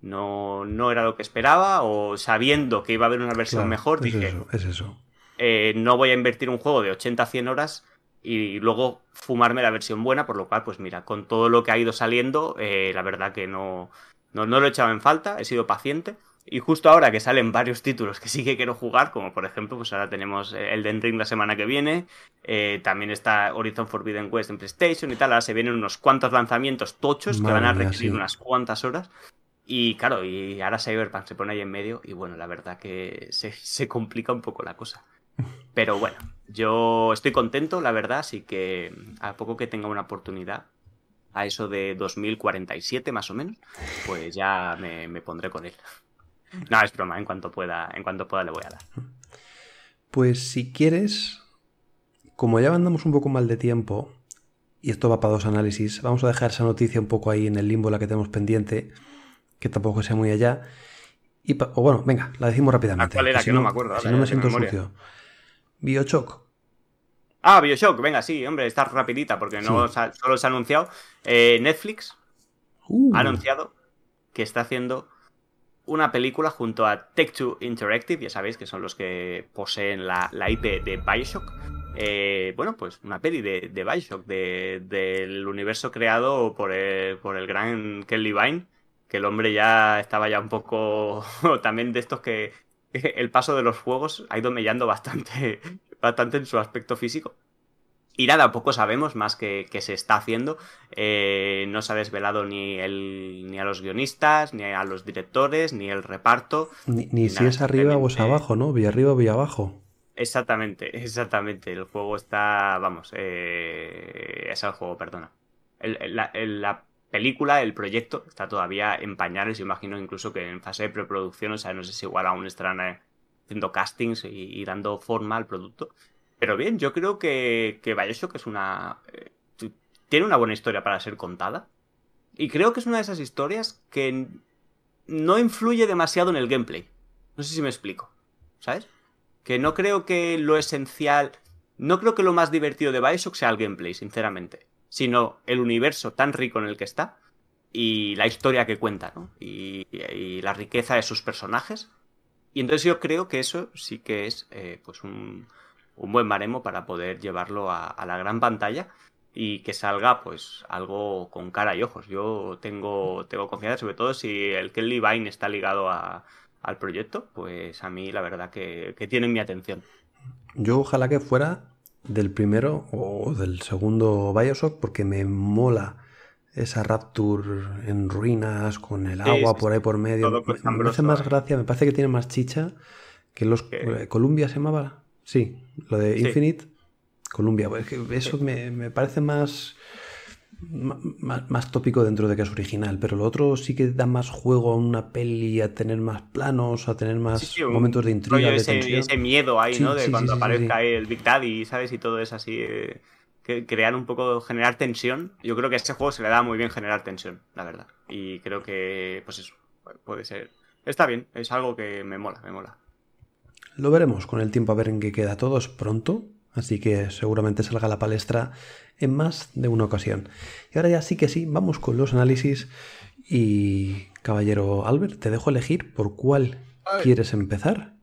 No, no era lo que esperaba o sabiendo que iba a haber una versión mejor, dije, eso, es eso. Eh, no voy a invertir un juego de 80 a 100 horas y luego fumarme la versión buena, por lo cual, pues mira, con todo lo que ha ido saliendo, eh, la verdad que no, no, lo he echado en falta, he sido paciente. Y justo ahora que salen varios títulos que sí que quiero jugar, como por ejemplo, pues ahora tenemos el Den Ring la semana que viene, eh, también está Horizon Forbidden West en PlayStation y tal, ahora se vienen unos cuantos lanzamientos tochos que van a requerir unas cuantas horas. Y claro, y ahora Cyberpunk se pone ahí en medio y bueno, la verdad que se, se complica un poco la cosa. Pero bueno, yo estoy contento, la verdad, así que a poco que tenga una oportunidad, a eso de 2047 más o menos, pues ya me, pondré con él. No, es broma, en cuanto pueda, en cuanto pueda le voy a dar. Pues si quieres, como ya andamos un poco mal de tiempo, y esto va para dos análisis, vamos a dejar esa noticia un poco ahí en el limbo la que tenemos pendiente, que tampoco sea muy allá. Y o bueno, venga, la decimos rápidamente. ¿Cuál era? Que, no, me acuerdo. Si no me siento sucio. Biochoc Ah, Bioshock, venga, sí, hombre, está rapidita porque no solo se ha anunciado. Eh, Netflix uh. ha anunciado que está haciendo una película junto a Tech 2 Interactive, ya sabéis que son los que poseen la, IP de Bioshock. Eh, bueno, pues una peli de, de Bioshock, del universo creado por el, por el gran Kelly Vine, que el hombre ya estaba ya un poco [laughs] también de estos que [laughs] el paso de los juegos ha ido mellando bastante [laughs] bastante en su aspecto físico. Y nada, poco sabemos más que, que se está haciendo. Eh, no se ha desvelado ni, el, ni a los guionistas, ni a los directores, ni el reparto. Ni, si es arriba o es abajo, ¿no? Vía arriba o vía abajo. Exactamente, [laughs] exactamente. El juego está, vamos, eh, es el juego, perdona. la, la, película, el proyecto, está todavía en pañales. Imagino incluso que en fase de preproducción, o sea, no sé si igual aún estarán eh, haciendo castings y, dando forma al producto. Pero bien, yo creo que, que Bioshock es una. Eh, tiene una buena historia para ser contada. Y creo que es una de esas historias que no influye demasiado en el gameplay. No sé si me explico. ¿Sabes? Que no creo que lo esencial. No creo que lo más divertido de Bioshock sea el gameplay, sinceramente. Sino el universo tan rico en el que está. Y la historia que cuenta, ¿no? y la riqueza de sus personajes y entonces yo creo que eso sí que es eh, pues un, buen baremo para poder llevarlo a, la gran pantalla y que salga pues algo con cara y ojos. Yo tengo, tengo confianza, sobre todo si el Kelly Vine está ligado al proyecto, pues a mí la verdad que, que tienen mi atención. Yo ojalá que fuera del primero o del segundo Bioshock porque me mola esa Rapture en ruinas con el agua por ahí por medio. Me, hace más gracia, me parece que tiene más chicha que los... Eh, ¿Columbia se llamaba? Sí, lo de Infinite. Columbia, pues, eso me, me parece más más, tópico dentro de que es original, pero lo otro sí que da más juego a una peli, a tener más planos, a tener más momentos de intriga. de ese, miedo ahí, ¿no? De cuando aparezca el Big Daddy, ¿sabes? Y todo es así. Eh, que crear un poco, generar tensión. Yo creo que a este juego se le da muy bien generar tensión, la verdad. Y creo que, pues eso, puede ser. Está bien, es algo que me mola, me mola. Lo veremos con el tiempo a ver en qué queda todo. Es pronto, así que seguramente salga a la palestra en más de una ocasión. Y ahora ya sí que sí, vamos con los análisis y caballero Albert, te dejo elegir por cuál quieres empezar.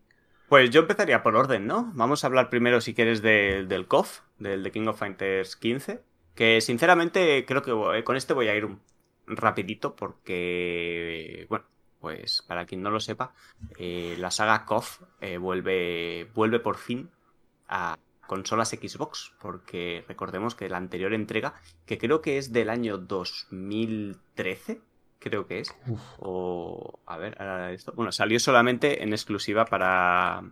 Pues yo empezaría por orden, ¿no? Vamos a hablar primero, si quieres, del KOF, del The King of Fighters 15, que sinceramente creo que eh, con este voy a ir un rapidito porque, bueno, pues para quien no lo sepa, eh, la saga KOF eh, vuelve, vuelve por fin a, consolas Xbox, porque recordemos que la anterior entrega, que creo que es del año 2013, creo que es, o a ver, esto, bueno, salió solamente en exclusiva para,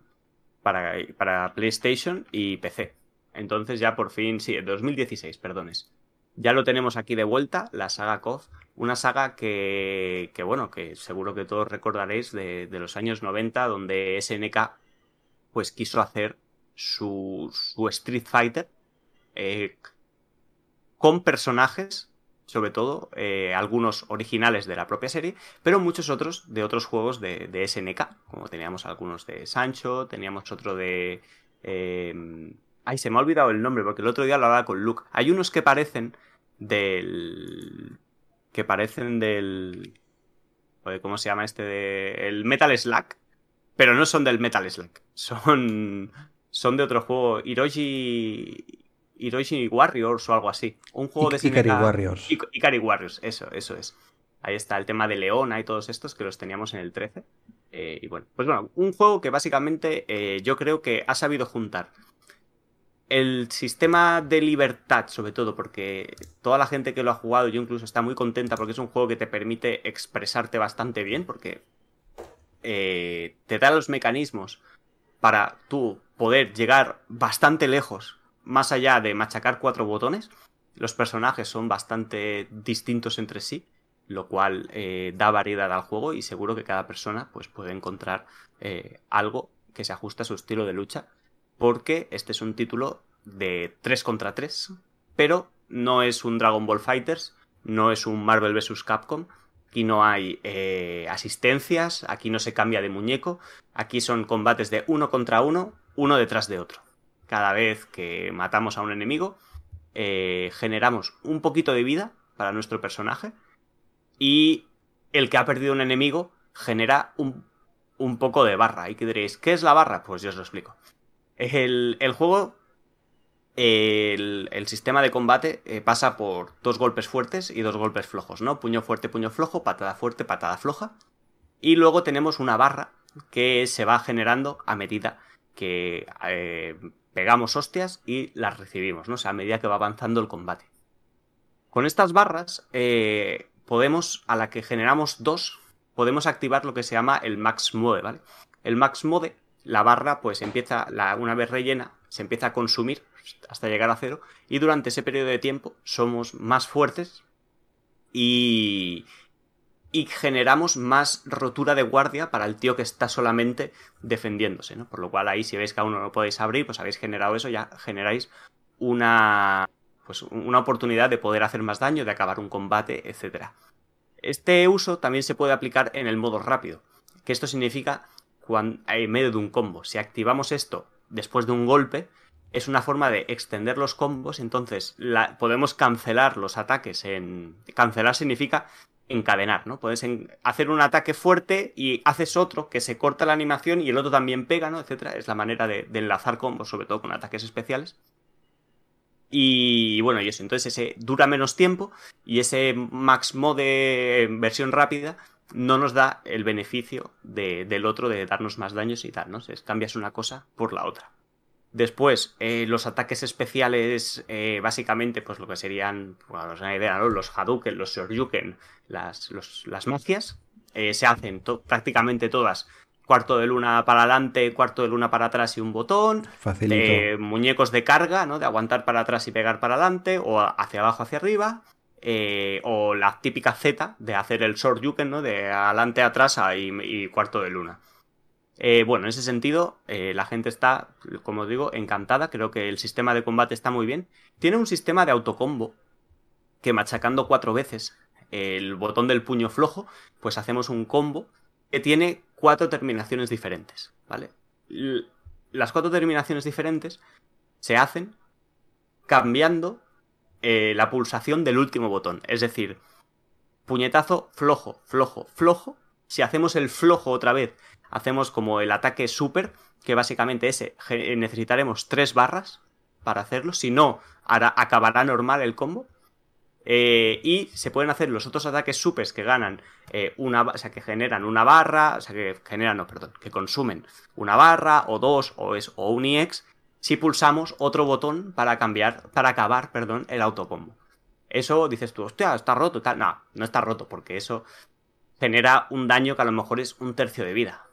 para, para PlayStation y PC. Entonces ya por fin, sí, 2016, perdones. Ya lo tenemos aquí de vuelta, la saga KOF, una saga que, que bueno, que seguro que todos recordaréis de, de los años 90, donde SNK pues quiso hacer su, Street Fighter eh, con personajes, sobre todo eh, algunos originales de la propia serie, pero muchos otros de otros juegos de, SNK, como teníamos algunos de Sancho, teníamos otro de... Eh, ay, se me ha olvidado el nombre porque el otro día lo hablaba con Luke. Hay unos que parecen del... que parecen del... ¿Cómo se llama este? De... El Metal Slack. Pero no son del Metal Slack. Son son de otro juego, Hiroshi... Hiroshi Warriors o algo así. Un juego de Ikari Warriors. Ikari Warriors, eso, eso es. Ahí está el tema de Leona y todos estos que los teníamos en el 13. Eh, y bueno, pues bueno, un juego que básicamente eh, yo creo que ha sabido juntar el sistema de libertad, sobre todo, porque toda la gente que lo ha jugado, yo incluso está muy contenta porque es un juego que te permite expresarte bastante bien, porque eh, te da los mecanismos para tú poder llegar bastante lejos, más allá de machacar cuatro botones. Los personajes son bastante distintos entre sí, lo cual eh, da variedad al juego y seguro que cada persona pues, puede encontrar eh, algo que se ajuste a su estilo de lucha, porque este es un título de 3 contra 3, pero no es un Dragon Ball Fighters, no es un Marvel vs. Capcom, Aquí no hay eh, asistencias, aquí no se cambia de muñeco, aquí son combates de uno contra uno, uno detrás de otro. Cada vez que matamos a un enemigo, eh, generamos un poquito de vida para nuestro personaje y el que ha perdido un enemigo genera un, un poco de barra. Y que diréis, ¿qué es la barra? Pues yo os lo explico. El, el juego el, sistema de combate eh, pasa por dos golpes fuertes y dos golpes flojos, ¿no? Puño fuerte, puño flojo, patada fuerte, patada floja. Y luego tenemos una barra que se va generando a medida eh, pegamos hostias y las recibimos, ¿no? O sea, a medida que va avanzando el combate. Con estas barras, eh, podemos, a la que generamos dos, podemos activar lo que se llama el Max Mode, ¿vale? El Max Mode, la barra, pues empieza, una vez rellena, se empieza a consumir hasta llegar a cero. Y durante ese periodo de tiempo somos más fuertes y, y generamos más rotura de guardia para el tío que está solamente defendiéndose, ¿no? Por lo cual ahí si veis que aún no lo podéis abrir, pues habéis generado eso, ya generáis una pues una oportunidad de poder hacer más daño, de acabar un combate, etc. Este uso también se puede aplicar en el modo rápido, que esto significa cuando en medio de un combo. Si activamos esto después de un golpe, es una forma de extender los combos, entonces podemos cancelar los ataques en... Cancelar significa encadenar, ¿no? Puedes hacer un ataque fuerte y haces otro que se corta la animación y el otro también pega, ¿no? Etcétera. Es la manera de, enlazar combos, sobre todo con ataques especiales. Y bueno, y eso, entonces ese dura menos tiempo y ese max mode versión rápida no nos da el beneficio del otro de darnos más daños y tal, ¿no? cambias una cosa por la otra. Después, eh, los ataques especiales, eh, básicamente, pues lo que serían, bueno, no una idea, ¿no? Los Hadouken, los Shoryuken, las, las magias, eh, se hacen prácticamente todas. Cuarto de luna para adelante, cuarto de luna para atrás y un botón. Facilito. muñecos de carga, ¿no? De aguantar para atrás y pegar para adelante, o hacia abajo, hacia arriba. o la típica Z de hacer el Shoryuken, ¿no? De adelante, atrás y cuarto de luna. Eh, bueno, en ese sentido, eh, la gente está, como digo, encantada. Creo que el sistema de combate está muy bien. Tiene un sistema de autocombo que machacando cuatro veces el botón del puño flojo, pues hacemos un combo que tiene cuatro terminaciones diferentes, ¿vale? Las cuatro terminaciones diferentes se hacen cambiando eh, la pulsación del último botón. Es decir, puñetazo flojo, flojo, flojo. Si hacemos el flojo otra vez hacemos como el ataque super, que básicamente ese necesitaremos tres barras para hacerlo, si no, acabará normal el combo. Eh, y se pueden hacer los otros ataques supers que ganan eh, una, o sea, que generan una barra, o sea, que generan, no, perdón, que consumen una barra o dos o, es, o un IX si pulsamos otro botón para cambiar, para acabar, perdón, el autocombo. Eso dices tú, hostia, está roto, tal. No, no está roto, porque eso genera un daño que a lo mejor es un tercio de vida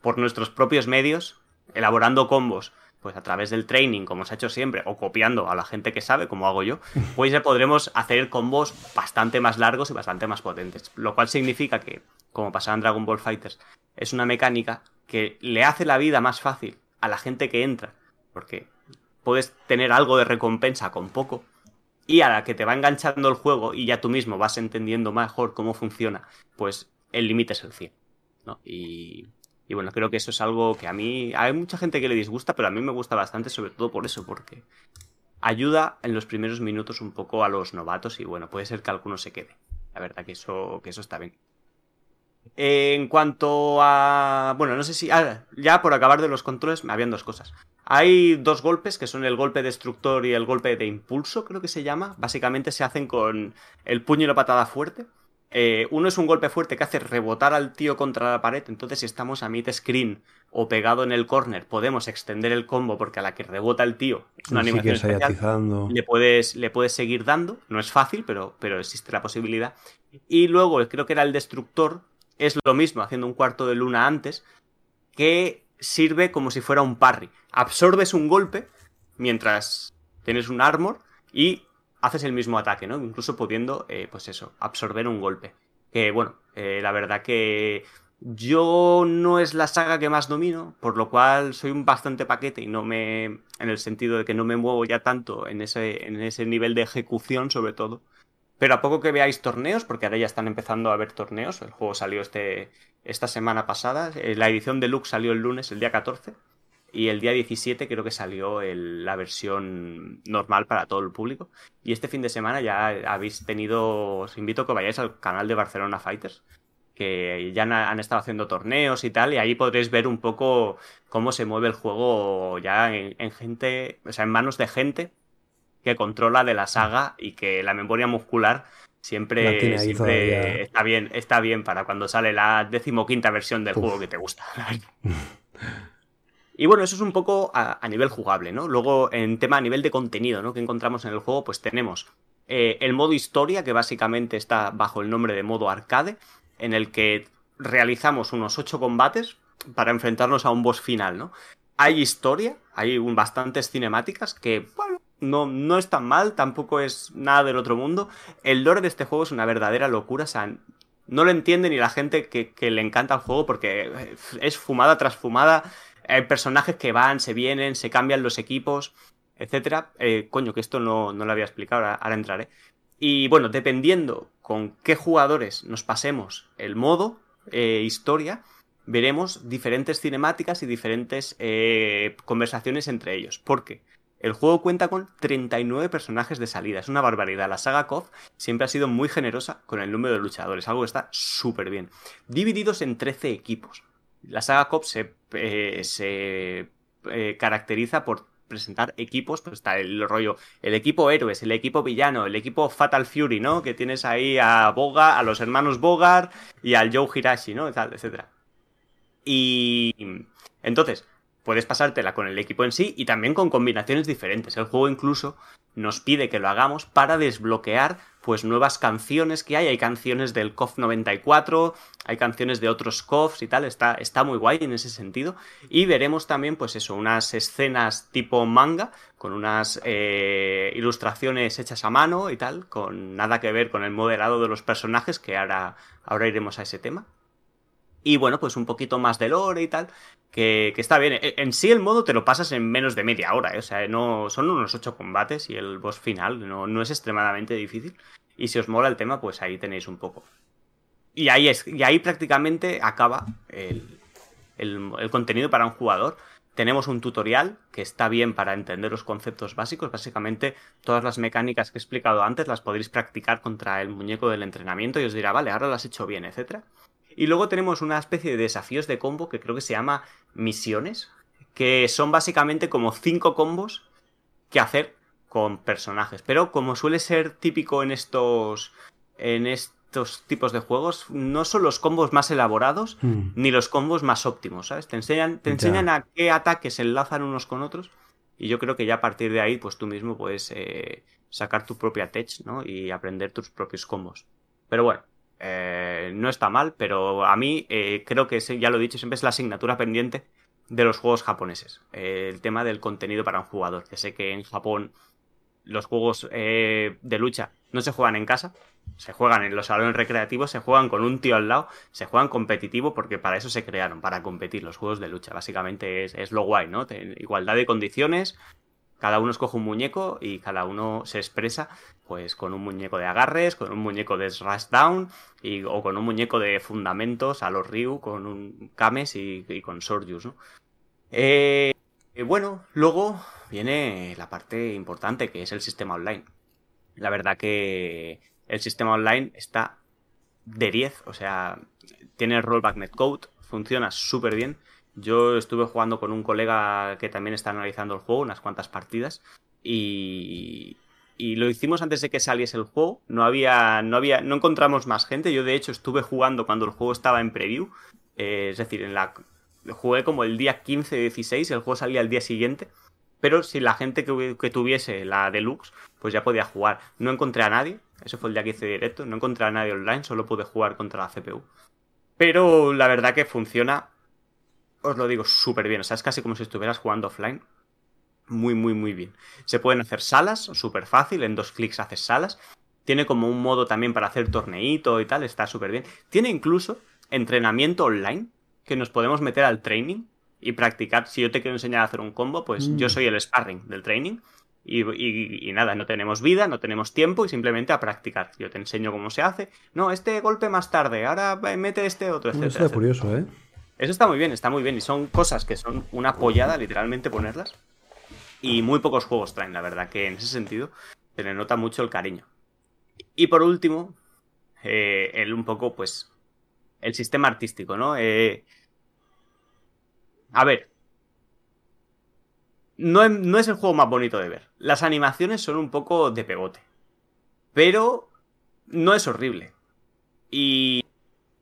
por nuestros propios medios, elaborando combos, pues a través del training, como se ha hecho siempre, o copiando a la gente que sabe, como hago yo, [laughs] pues ya podremos hacer combos bastante más largos y bastante más potentes. Lo cual significa que, como pasaba en Dragon Ball Fighters, es una mecánica que le hace la vida más fácil a la gente que entra, porque puedes tener algo de recompensa con poco, y a la que te va enganchando el juego y ya tú mismo vas entendiendo mejor cómo funciona, pues el límite es el 100. Y, bueno, creo que eso es algo que a mí, hay mucha gente que le disgusta, pero a mí me gusta bastante, sobre todo por eso, porque ayuda en los primeros minutos un poco a los novatos y bueno, puede ser que alguno se quede. La verdad que eso, que eso está bien. En cuanto a... Bueno, no sé si... Ah, ya por acabar de los controles, me habían dos cosas. Hay dos golpes, que son el golpe destructor y el golpe de impulso, creo que se llama. Básicamente se hacen con el puño y la patada fuerte. Eh, uno es un golpe fuerte que hace rebotar al tío contra la pared, entonces si estamos a mid screen o pegado en el corner, podemos extender el combo porque a la que rebota el tío es una animación especial, le puedes, le puedes seguir dando, no es fácil, pero, pero existe la posibilidad. Y luego, creo que era el destructor, es lo mismo, haciendo un cuarto de luna antes, que sirve como si fuera un parry. Absorbes un golpe mientras tienes un armor y haces el mismo ataque, ¿no? Incluso pudiendo, eh, pues eso, absorber un golpe. Que bueno, eh, la verdad que yo no es la saga que más domino, por lo cual soy un bastante paquete y no me. en el sentido de que no me muevo ya tanto en ese, en ese nivel de ejecución, sobre todo. Pero a poco que veáis torneos, porque ahora ya están empezando a haber torneos, el juego salió este, esta semana pasada, eh, la edición deluxe salió el lunes, el día 14. Y el día 17 creo que salió la versión normal para todo el público. Y este fin de semana ya habéis tenido, os invito a que vayáis al canal de Barcelona Fighters, que ya han, estado haciendo torneos y tal, y ahí podréis ver un poco cómo se mueve el juego ya en, gente, o sea, en manos de gente que controla de la saga y que la memoria muscular siempre, siempre está bien, está bien para cuando sale la decimoquinta versión del juego que te gusta. [laughs] Y bueno, eso es un poco a, nivel jugable, ¿no? Luego, en tema a nivel de contenido, ¿no? Que encontramos en el juego, pues tenemos eh, el modo historia, que básicamente está bajo el nombre de modo arcade, en el que realizamos unos ocho combates para enfrentarnos a un boss final, ¿no? Hay historia, hay bastantes cinemáticas que, bueno, no, no es tan mal, tampoco es nada del otro mundo. El lore de este juego es una verdadera locura, o sea, no lo entiende ni la gente que, que le encanta el juego porque es fumada tras fumada hay personajes que van, se vienen, se cambian los equipos, etcétera. Eh, coño, que esto no, no lo había explicado, ahora, entraré. Y bueno, dependiendo con qué jugadores nos pasemos el modo eh, historia, veremos diferentes cinemáticas y diferentes eh, conversaciones entre ellos. Porque el juego cuenta con 39 personajes de salida, es una barbaridad. La saga KOF siempre ha sido muy generosa con el número de luchadores, algo que está súper bien. Divididos en 13 equipos. La saga COP se, eh, se eh, caracteriza por presentar equipos, pues está el rollo, el equipo héroes, el equipo villano, el equipo Fatal Fury, ¿no? Que tienes ahí a Boga, a los hermanos Bogart y al Joe Hirashi, ¿no? Etcétera. Y entonces, puedes pasártela con el equipo en sí y también con combinaciones diferentes. El juego incluso nos pide que lo hagamos para desbloquear pues nuevas canciones que hay. Hay canciones del KOF 94, hay canciones de otros KOFs y tal. Está, está muy guay en ese sentido. Y veremos también, pues eso, unas escenas tipo manga, con unas eh, ilustraciones hechas a mano y tal, con nada que ver con el modelado de los personajes, que ahora, ahora iremos a ese tema. Y bueno, pues un poquito más de lore y tal que, está bien. E, en sí el modo te lo pasas en menos de media hora, ¿eh? o sea, no son unos ocho combates y el boss final no, no es extremadamente difícil. Y si os mola el tema, pues ahí tenéis un poco. Y ahí, es, y ahí prácticamente acaba el, el, contenido para un jugador. Tenemos un tutorial que está bien para entender los conceptos básicos. Básicamente, todas las mecánicas que he explicado antes las podréis practicar contra el muñeco del entrenamiento y os dirá, vale, ahora lo has hecho bien, etcétera. Y luego tenemos una especie de desafíos de combo que creo que se llama misiones, que son básicamente como cinco combos que hacer con personajes. Pero como suele ser típico en estos. en estos tipos de juegos, no son los combos más elaborados hmm. ni los combos más óptimos, ¿sabes? Te enseñan, te enseñan a qué ataques se enlazan unos con otros. Y yo creo que ya a partir de ahí, pues tú mismo puedes eh, sacar tu propia tech, ¿no? Y aprender tus propios combos. Pero bueno, eh, no está mal, pero a mí eh, creo que, ya lo he dicho, siempre es la asignatura pendiente de los juegos japoneses. Eh, el tema del contenido para un jugador. Que sé que en Japón los juegos de lucha no se juegan en casa, se juegan en los salones recreativos, se juegan con un tío al lado, se juegan competitivo porque para eso se crearon, para competir los juegos de lucha. Básicamente es, es lo guay, ¿no? igualdad de condiciones, cada uno escoge un muñeco y cada uno se expresa pues con un muñeco de agarres, con un muñeco de down y, o con un muñeco de fundamentos a los Ryu, con un Kames y, con Sorjus, ¿no? Eh, bueno, luego viene la parte importante que es el sistema online. La verdad que el sistema online está de 10, o sea, tiene rollback netcode, funciona súper bien yo estuve jugando con un colega que también está analizando el juego, unas cuantas partidas, y, y lo hicimos antes de que saliese el juego. No había, no había, no encontramos más gente. Yo de hecho estuve jugando cuando el juego estaba en preview, eh, es decir, en la jugué como el día 15-16, el juego salía el día siguiente. Pero si la gente que, que, tuviese la deluxe, pues ya podía jugar. No encontré a nadie, eso fue el día que hice directo, no encontré a nadie online, solo pude jugar contra la CPU. Pero la verdad que funciona os lo digo súper bien. O sea, es casi como si estuvieras jugando offline. Muy, muy, muy bien. Se pueden hacer salas, súper fácil. En dos clics haces salas. Tiene como un modo también para hacer torneito y tal. Está súper bien. Tiene incluso entrenamiento online. Que nos podemos meter al training y practicar. Si yo te quiero enseñar a hacer un combo, pues yo mm. soy el sparring del training. Y, nada, no tenemos vida, no tenemos tiempo y simplemente a practicar. Yo te enseño cómo se hace. No, este golpe más tarde, ahora mete este otro, etc. Eso es curioso, ¿eh? Eso está muy bien, está muy bien. Y son cosas que son una pollada, literalmente, ponerlas. Y muy pocos juegos traen, la verdad, que en ese sentido se le nota mucho el cariño. Y por último, eh, el un poco, pues, el sistema artístico, ¿no? Eh, a ver. No, no es el juego más bonito de ver. Las animaciones son un poco de pegote. Pero no es horrible. Y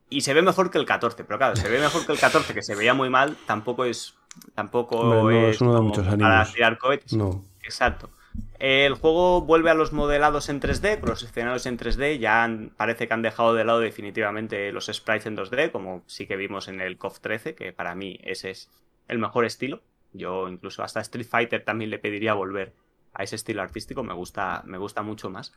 y se ve mejor que el 14, pero claro, se ve mejor que el 14, que se veía muy mal, tampoco es. Tampoco es, uno de muchos para tirar cohetes. No. Exacto. El juego vuelve a los modelados en 3D, con los escenarios en 3D. Ya parece que han dejado de lado definitivamente los sprites en 2D, como sí que vimos en el KOF 13, que para mí ese es el mejor estilo. Yo incluso hasta Street Fighter también le pediría volver a ese estilo artístico, me gusta, me gusta mucho más.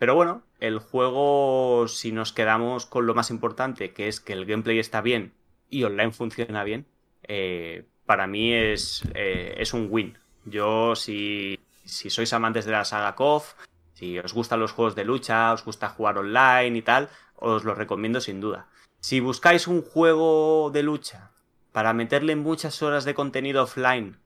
Pero bueno, el juego, si nos quedamos con lo más importante, que es que el gameplay está bien y online funciona bien, eh, para mí es, eh, es un win. Yo, si, si sois amantes de la saga KOF, si os gustan los juegos de lucha, os gusta jugar online y tal, os lo recomiendo sin duda. Si buscáis un juego de lucha para meterle muchas horas de contenido offline,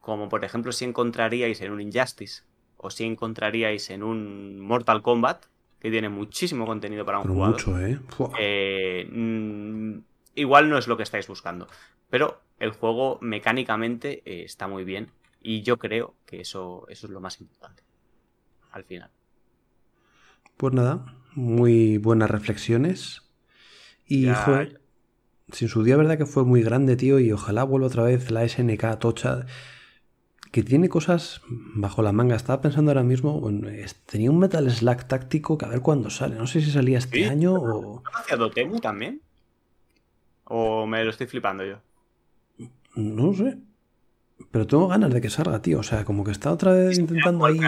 como por ejemplo si encontraríais en un Injustice, si encontraríais en un Mortal Kombat, que tiene muchísimo contenido para un jugador. Mucho, ¿eh? eh mm, igual no es lo que estáis buscando. Pero el juego mecánicamente eh, está muy bien. Y yo creo que eso, eso es lo más importante. Al final. Pues nada, muy buenas reflexiones. Y sin su día, verdad que fue muy grande, tío, y ojalá vuelva otra vez la SNK tocha, que tiene cosas bajo la manga. Estaba pensando ahora mismo, bueno, tenía un Metal Slack táctico que a ver cuándo sale. No sé si salía este año o... ¿Ha Dotemu también? ¿O me lo estoy flipando yo? No sé. Pero tengo ganas de que salga, tío. O sea, como que está otra vez intentando ahí...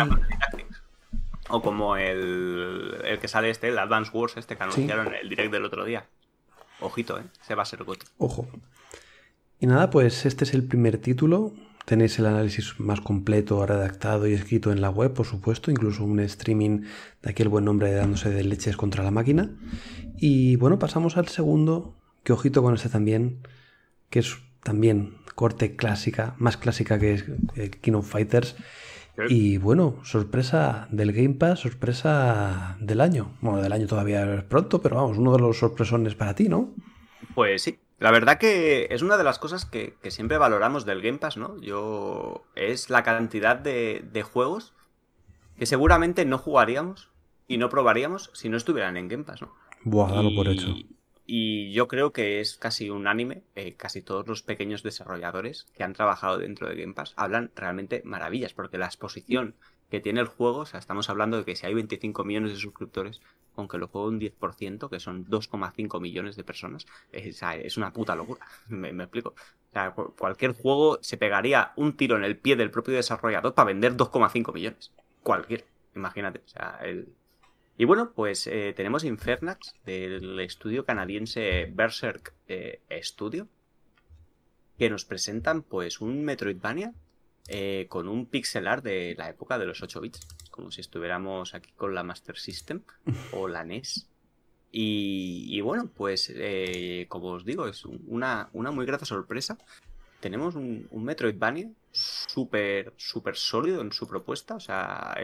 O como el, el, que sale este, el Advance Wars, este que anunciaron en el direct del otro día. Ojito, ¿eh? Se va a ser goto. Ojo. Y nada, pues este es el primer título. Tenéis el análisis más completo, redactado y escrito en la web, por supuesto, incluso un streaming de aquel buen nombre dándose de leches contra la máquina. Y bueno, pasamos al segundo, que ojito con este también, que es también corte clásica, más clásica que, que King of Fighters. Y bueno, sorpresa del Game Pass, sorpresa del año. Bueno, del año todavía es pronto, pero vamos, uno de los sorpresones para ti, ¿no? Pues sí. La verdad que es una de las cosas que, siempre valoramos del Game Pass, ¿no? Yo. Es la cantidad de, juegos que seguramente no jugaríamos y no probaríamos si no estuvieran en Game Pass, ¿no? Buah, dalo por hecho. Y yo creo que es casi unánime, eh, casi todos los pequeños desarrolladores que han trabajado dentro de Game Pass hablan realmente maravillas, porque la exposición que tiene el juego, o sea, estamos hablando de que si hay 25 millones de suscriptores, aunque lo juegue un 10%, que son 2,5 millones de personas, es, es una puta locura, [laughs] me, explico. O sea, cualquier juego se pegaría un tiro en el pie del propio desarrollador para vender 2,5 millones. Cualquier, imagínate. O sea, el, y bueno, pues eh, tenemos Infernax del estudio canadiense Berserk eh, Studio, que nos presentan pues un Metroidvania eh, con un pixel art de la época de los 8 bits, como si estuviéramos aquí con la Master System [laughs] o la NES. Y, bueno, pues como os digo, es una, una muy grata sorpresa. Tenemos un, un Metroidvania súper, súper sólido en su propuesta, o sea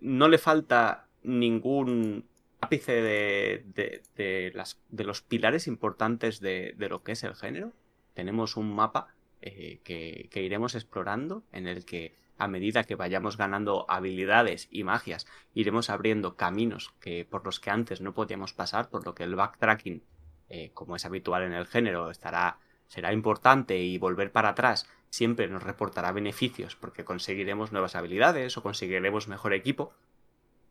no le falta ningún ápice de, las, de los pilares importantes de, lo que es el género. Tenemos un mapa eh, que, iremos explorando en el que a medida que vayamos ganando habilidades y magias, iremos abriendo caminos que, por los que antes no podíamos pasar, por lo que el backtracking, eh, como es habitual en el género, estará, será importante y volver para atrás siempre nos reportará beneficios porque conseguiremos nuevas habilidades o conseguiremos mejor equipo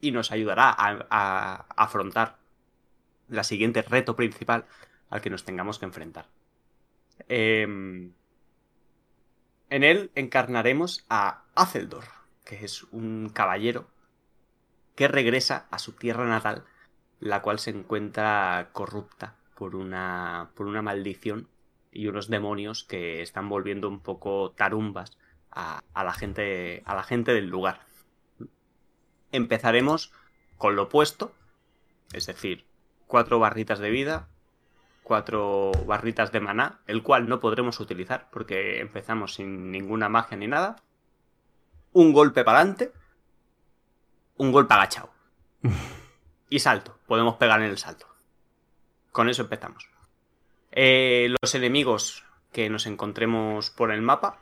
y nos ayudará a, afrontar la siguiente reto principal al que nos tengamos que enfrentar. Em, en él encarnaremos a Azeldor, que es un caballero que regresa a su tierra natal, la cual se encuentra corrupta por una, por una maldición y unos demonios que están volviendo un poco tarumbas a, la, gente, a la gente del lugar. Empezaremos con lo opuesto, es decir, cuatro barritas de vida, cuatro barritas de maná, el cual no podremos utilizar porque empezamos sin ninguna magia ni nada. Un golpe para adelante, un golpe agachado. [laughs] y salto, podemos pegar en el salto. Con eso empezamos. Eh, los enemigos que nos encontremos por el mapa,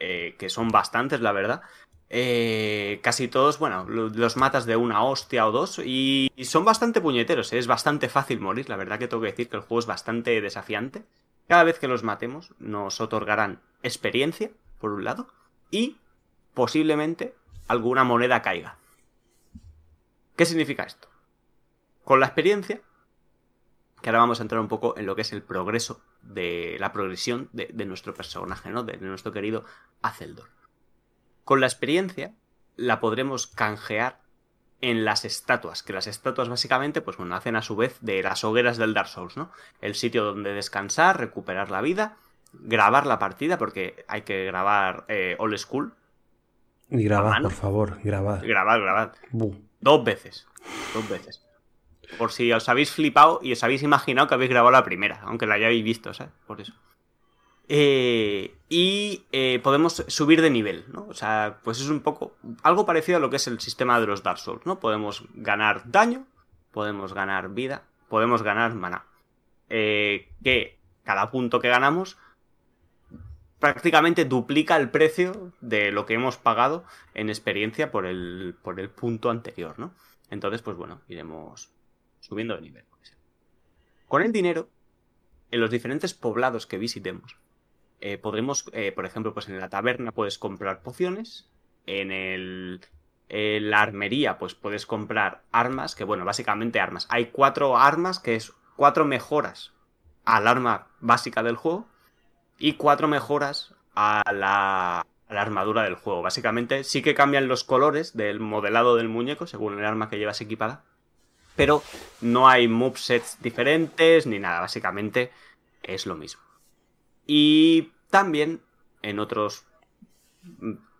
eh, que son bastantes, la verdad. Eh, casi todos, bueno, los matas de una hostia o dos y, son bastante puñeteros, es bastante fácil morir, la verdad que tengo que decir que el juego es bastante desafiante. Cada vez que los matemos nos otorgarán experiencia, por un lado, y posiblemente alguna moneda caiga. ¿Qué significa esto? Con la experiencia que ahora vamos a entrar un poco en lo que es el progreso de la progresión de, nuestro personaje, ¿no? De, nuestro querido Azeldor. Con la experiencia la podremos canjear en las estatuas, que las estatuas básicamente, pues bueno, hacen a su vez de las hogueras del Dark Souls, ¿no? El sitio donde descansar, recuperar la vida, grabar la partida, porque hay que grabar eh, old school. Y grabar, por favor, grabar. Grabar, grabar. Dos veces. Dos veces. Por si os habéis flipado y os habéis imaginado que habéis grabado la primera, aunque la hayáis visto, ¿sabes? Por eso. Eh, y eh, podemos subir de nivel, ¿no? O sea, pues es un poco algo parecido a lo que es el sistema de los Dark Souls, ¿no? Podemos ganar daño, podemos ganar vida, podemos ganar mana. Eh, que cada punto que ganamos prácticamente duplica el precio de lo que hemos pagado en experiencia por el, por el punto anterior, ¿no? Entonces, pues bueno, iremos subiendo de nivel. Con el dinero en los diferentes poblados que visitemos, eh, podremos, eh, por ejemplo, pues en la taberna puedes comprar pociones, en el, la armería pues puedes comprar armas, que bueno, básicamente armas. Hay cuatro armas que es cuatro mejoras al arma básica del juego y cuatro mejoras a la, a la armadura del juego. Básicamente sí que cambian los colores del modelado del muñeco según el arma que llevas equipada, pero no hay movesets diferentes ni nada, básicamente es lo mismo. Y también en otros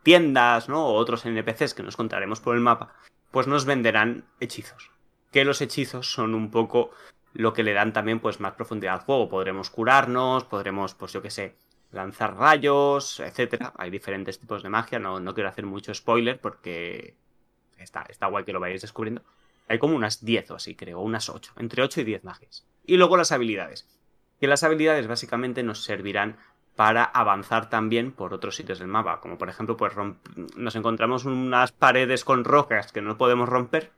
tiendas, ¿no? O otros NPCs que nos contaremos por el mapa, pues nos venderán hechizos. Que los hechizos son un poco lo que le dan también pues más profundidad al juego. Podremos curarnos, podremos, pues yo qué sé, lanzar rayos, etcétera. Hay diferentes tipos de magia, no, no quiero hacer mucho spoiler porque está, está guay que lo vayáis descubriendo. Hay como unas 10 o así, creo, unas 8, entre 8 y 10 magias. Y luego las habilidades. Que las habilidades básicamente nos servirán para avanzar también por otros sitios del mapa. Como por ejemplo, pues nos encontramos unas paredes con rocas que no podemos romper.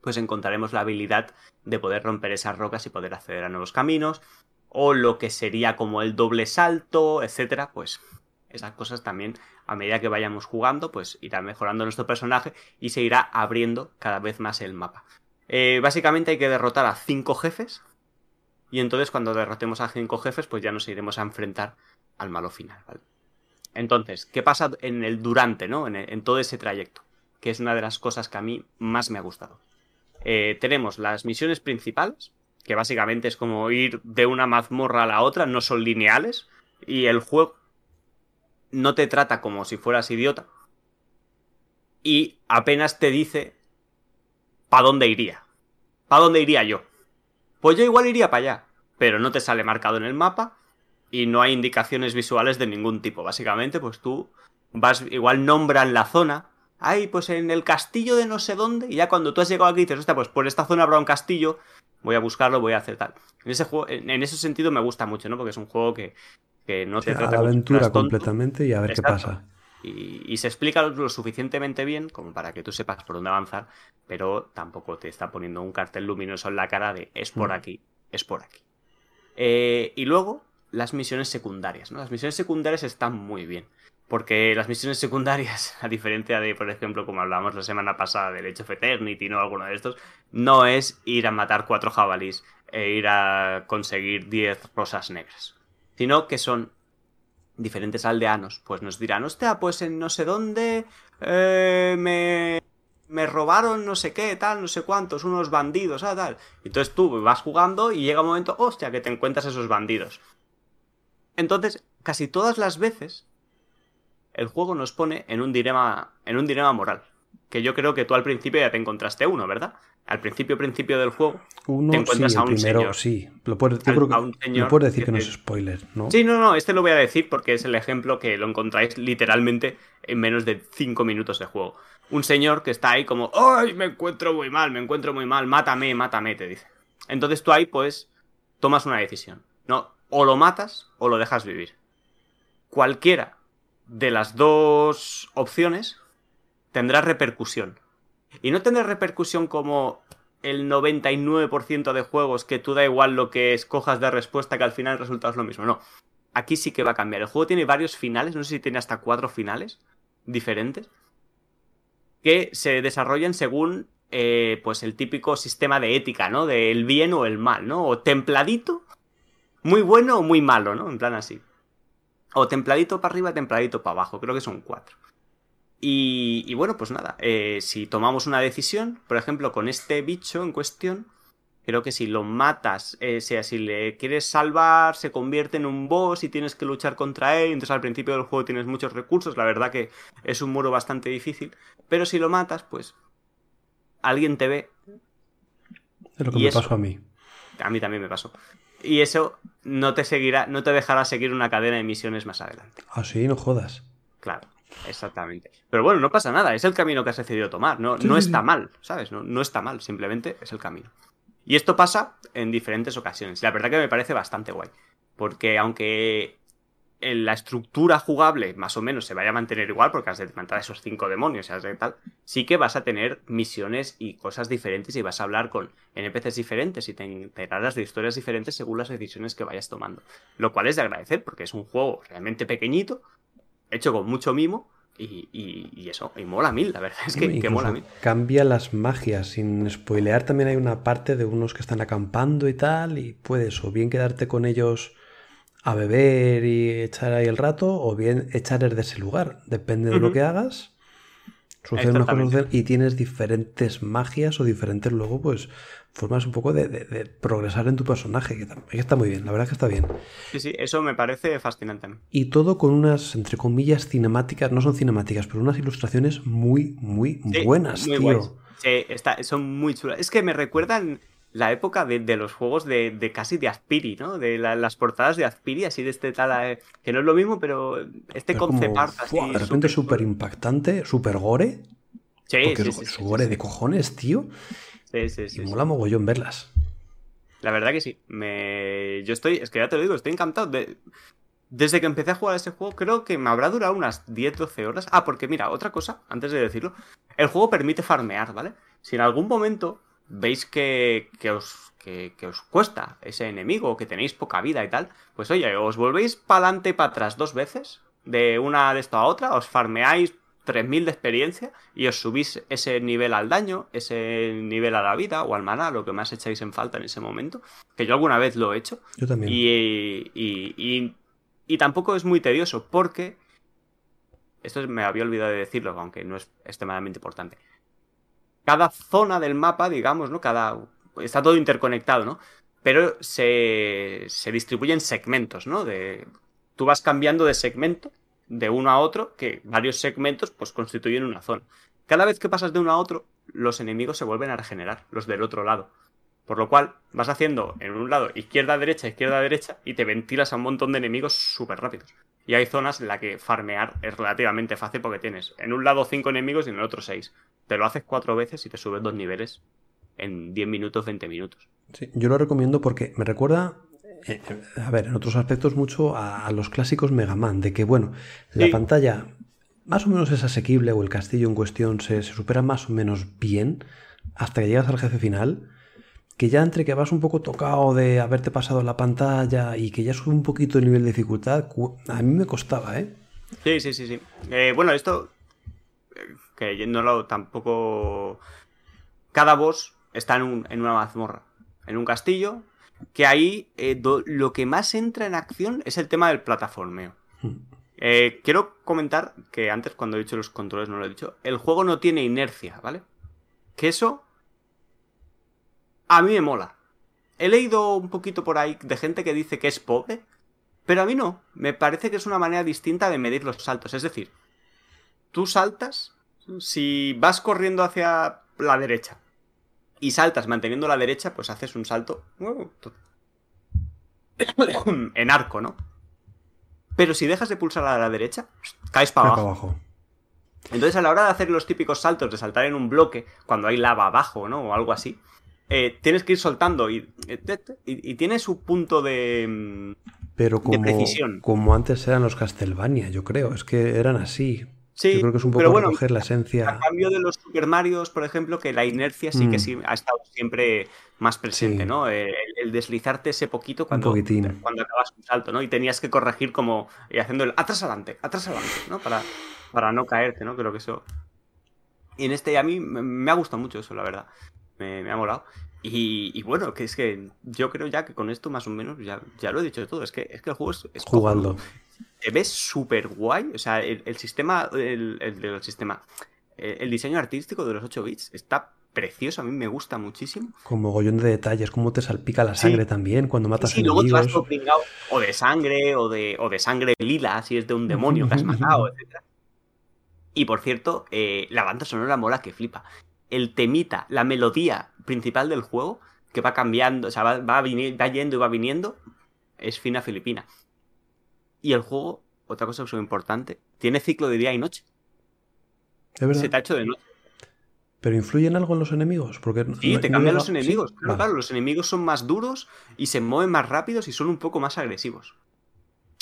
Pues encontraremos la habilidad de poder romper esas rocas y poder acceder a nuevos caminos. O lo que sería como el doble salto, etcétera. Pues esas cosas también, a medida que vayamos jugando, pues irá mejorando nuestro personaje y se irá abriendo cada vez más el mapa. Eh, básicamente hay que derrotar a cinco jefes. Y entonces cuando derrotemos a cinco jefes, pues ya nos iremos a enfrentar al malo final, ¿vale? Entonces, ¿qué pasa en el durante, ¿no? En, todo ese trayecto, que es una de las cosas que a mí más me ha gustado. Eh, tenemos las misiones principales, que básicamente es como ir de una mazmorra a la otra, no son lineales, y el juego no te trata como si fueras idiota, y apenas te dice para dónde iría. ¿Para dónde iría yo? Pues yo igual iría para allá, pero no te sale marcado en el mapa y no hay indicaciones visuales de ningún tipo. Básicamente, pues tú vas, igual nombran la zona. Ay, pues en el castillo de no sé dónde. Y ya cuando tú has llegado aquí dices, hostia, pues por esta zona habrá un castillo. Voy a buscarlo, voy a hacer tal. En ese, juego, en ese sentido me gusta mucho, ¿no? Porque es un juego que, que no te trata la aventura completamente y a ver qué pasa. Y, se explica lo, suficientemente bien como para que tú sepas por dónde avanzar, pero tampoco te está poniendo un cartel luminoso en la cara de es por mm. aquí, es por aquí. Eh, y luego, las misiones secundarias, ¿no? Las misiones secundarias están muy bien. Porque las misiones secundarias, [laughs] a diferencia de, por ejemplo, como hablábamos la semana pasada del Age of Eternity, no alguno de estos, no es ir a matar cuatro jabalís e ir a conseguir diez rosas negras. Sino que son diferentes aldeanos. Pues nos dirán, hostia, pues en no sé dónde eh, me, me robaron no sé qué, tal, no sé cuántos, unos bandidos, ah, tal. Entonces tú vas jugando y llega un momento, hostia, que te encuentras esos bandidos. Entonces, casi todas las veces, el juego nos pone en un dilema, en un dilema moral. Que yo creo que tú al principio ya te encontraste uno, ¿verdad? Al principio, principio del juego, te encuentras a un primero, Sí, lo puedes, decir que, no es spoiler, ¿no? Sí, no, no, este lo voy a decir porque es el ejemplo que lo encontráis literalmente en menos de 5 minutos de juego. Un señor que está ahí como, ¡ay, me encuentro muy mal, me encuentro muy mal, mátame, mátame, te dice. Entonces tú ahí, pues, tomas una decisión. No, o lo matas o lo dejas vivir. Cualquiera de las dos opciones tendrá repercusión. Y no tendrá repercusión como el 99% de juegos que tú da igual lo que escojas de respuesta que al final el resultado es lo mismo. No. Aquí sí que va a cambiar. El juego tiene varios finales, no sé si tiene hasta cuatro finales diferentes, que se desarrollan según eh, pues el típico sistema de ética, ¿no? Del bien o el mal, ¿no? O templadito muy bueno o muy malo, ¿no? En plan así. O templadito para arriba, templadito para abajo. Creo que son cuatro. Y, bueno, pues nada. Eh, si tomamos una decisión, por ejemplo, con este bicho en cuestión, creo que si lo matas, eh, sea, si le quieres salvar, se convierte en un boss y tienes que luchar contra él. Entonces al principio del juego tienes muchos recursos. La verdad que es un muro bastante difícil. Pero si lo matas, pues alguien te ve. Es lo que me pasó a mí. A mí también me pasó. Y eso no te seguirá, no te dejará seguir una cadena de misiones más adelante. Ah, sí, no jodas. Claro, exactamente. Pero bueno, no pasa nada, es el camino que has decidido tomar. No, no está mal, ¿sabes? No, no está mal, simplemente es el camino. Y esto pasa en diferentes ocasiones. La verdad que me parece bastante guay. Porque aunque la estructura jugable más o menos se vaya a mantener igual porque has de matar a esos cinco demonios y de tal, sí que vas a tener misiones y cosas diferentes y vas a hablar con NPCs diferentes y te enterarás de historias diferentes según las decisiones que vayas tomando. Lo cual es de agradecer porque es un juego realmente pequeñito, hecho con mucho mimo y, eso, y mola mil, la verdad es que, mola mil. Cambia las magias, sin spoilear también hay una parte de unos que están acampando y tal y puedes o bien quedarte con ellos a beber y echar ahí el rato, o bien echar de ese lugar. Depende de lo que hagas. Suceden cosas y tienes diferentes magias o diferentes luego, pues, formas un poco de, progresar en tu personaje, que, está muy bien, la verdad que está bien. Sí, sí, eso me parece fascinante. Y todo con unas, entre comillas, cinemáticas, no son cinemáticas, pero unas ilustraciones muy, muy buenas, tío. Sí, está, son muy chulas. Es que me recuerdan la época de, los juegos de, casi de Azpiri, ¿no? De las portadas de Azpiri, así de este tal, eh, que no es lo mismo, pero este concept art así. de repente súper impactante, súper gore. Sí, sí, sí, es, gore de cojones, tío. Sí, sí, sí. Y mola mogollón verlas. La verdad que sí. Me... Yo estoy, es que ya te lo digo, estoy encantado. De... Desde que empecé a jugar a este juego, creo que me habrá durado unas 10-12 horas. Ah, porque mira, otra cosa, antes de decirlo, el juego permite farmear, ¿vale? Si en algún momento veis que, os, que, os cuesta ese enemigo, que tenéis poca vida y tal, pues oye, os volvéis para adelante y para atrás dos veces, de una de esto a otra, os farmeáis 3000 de experiencia y os subís ese nivel al daño, ese nivel a la vida o al maná, lo que más echáis en falta en ese momento, que yo alguna vez lo he hecho. Yo también. Y, y, y tampoco es muy tedioso porque... Esto me había olvidado de decirlo, aunque no es extremadamente importante cada zona del mapa, digamos, ¿no? Cada. Está todo interconectado, ¿no? Pero se, se distribuye en segmentos, ¿no? De, tú vas cambiando de segmento de uno a otro, que varios segmentos pues constituyen una zona. Cada vez que pasas de uno a otro, los enemigos se vuelven a regenerar, los del otro lado. Por lo cual, vas haciendo en un lado izquierda-derecha, izquierda-derecha, y te ventilas a un montón de enemigos súper rápidos. Y hay zonas en las que farmear es relativamente fácil porque tienes en un lado cinco enemigos y en el otro seis. Te lo haces cuatro veces y te subes dos niveles en 10 minutos, 20 minutos. Sí, yo lo recomiendo porque me recuerda, eh, a ver, en otros aspectos mucho a, los clásicos Mega Man, de que, bueno, la pantalla más o menos es asequible o el castillo en cuestión se, se supera más o menos bien hasta que llegas al jefe final que ya entre que vas un poco tocado de haberte pasado la pantalla y que ya sube un poquito el nivel de dificultad, a mí me costaba, ¿eh? Sí, sí, sí, sí. Eh, bueno, esto, eh, que no lo tampoco... Cada boss está en, una mazmorra, en un castillo, que ahí eh, lo que más entra en acción es el tema del plataformeo. Hmm. quiero comentar que antes, cuando he dicho los controles, no lo he dicho, el juego no tiene inercia, ¿vale? Que eso a mí me mola. He leído un poquito por ahí de gente que dice que es pobre, pero a mí no. Me parece que es una manera distinta de medir los saltos. Es decir, tú saltas, si vas corriendo hacia la derecha y saltas manteniendo la derecha, pues haces un salto [coughs] en arco, ¿no? Pero si dejas de pulsar a la derecha, caes para abajo. Entonces, a la hora de hacer los típicos saltos, de saltar en un bloque, cuando hay lava abajo, ¿no? O algo así, eh, tienes que ir soltando y, y, tiene su punto de, pero como, precisión. Como antes eran los Castlevania, yo creo, es que eran así. Sí, yo creo que es un poco bueno, recoger la esencia. A cambio de los Super Marios, por ejemplo, que la inercia sí que mm. sí ha estado siempre más presente, ¿no? El, deslizarte ese poquito cuando, cuando acabas un salto, ¿no? Y tenías que corregir como y haciendo el atrás adelante, atrás adelante, ¿no? Para, para no caerte, ¿no? Creo que eso. Y en este a mí me ha gustado mucho eso, la verdad me, ha molado. Y, bueno, que es que yo creo ya que con esto más o menos ya, ya lo he dicho todo. Es que, es que el juego es, jugando. Te ves súper guay. O sea, el, sistema, el, el, sistema, el diseño artístico de los 8 bits está precioso, a mí me gusta muchísimo. Con mogollón de detalles, cómo te salpica la sangre también cuando matas sí, enemigos. luego te vas o de sangre, o de, o de sangre lila, si es de un demonio que has matado, etc. Y por cierto, eh, la banda sonora mola que flipa el temita, la melodía principal del juego, que va cambiando, o sea, va, va, yendo y va viniendo, es fina filipina. Y el juego, otra cosa muy importante, tiene ciclo de día y noche. ¿De verdad? Se te ha hecho de noche. ¿Pero influyen algo en los enemigos? Porque sí, te cambian los enemigos. Claro, claro, los enemigos son más duros y se mueven más rápidos y son un poco más agresivos.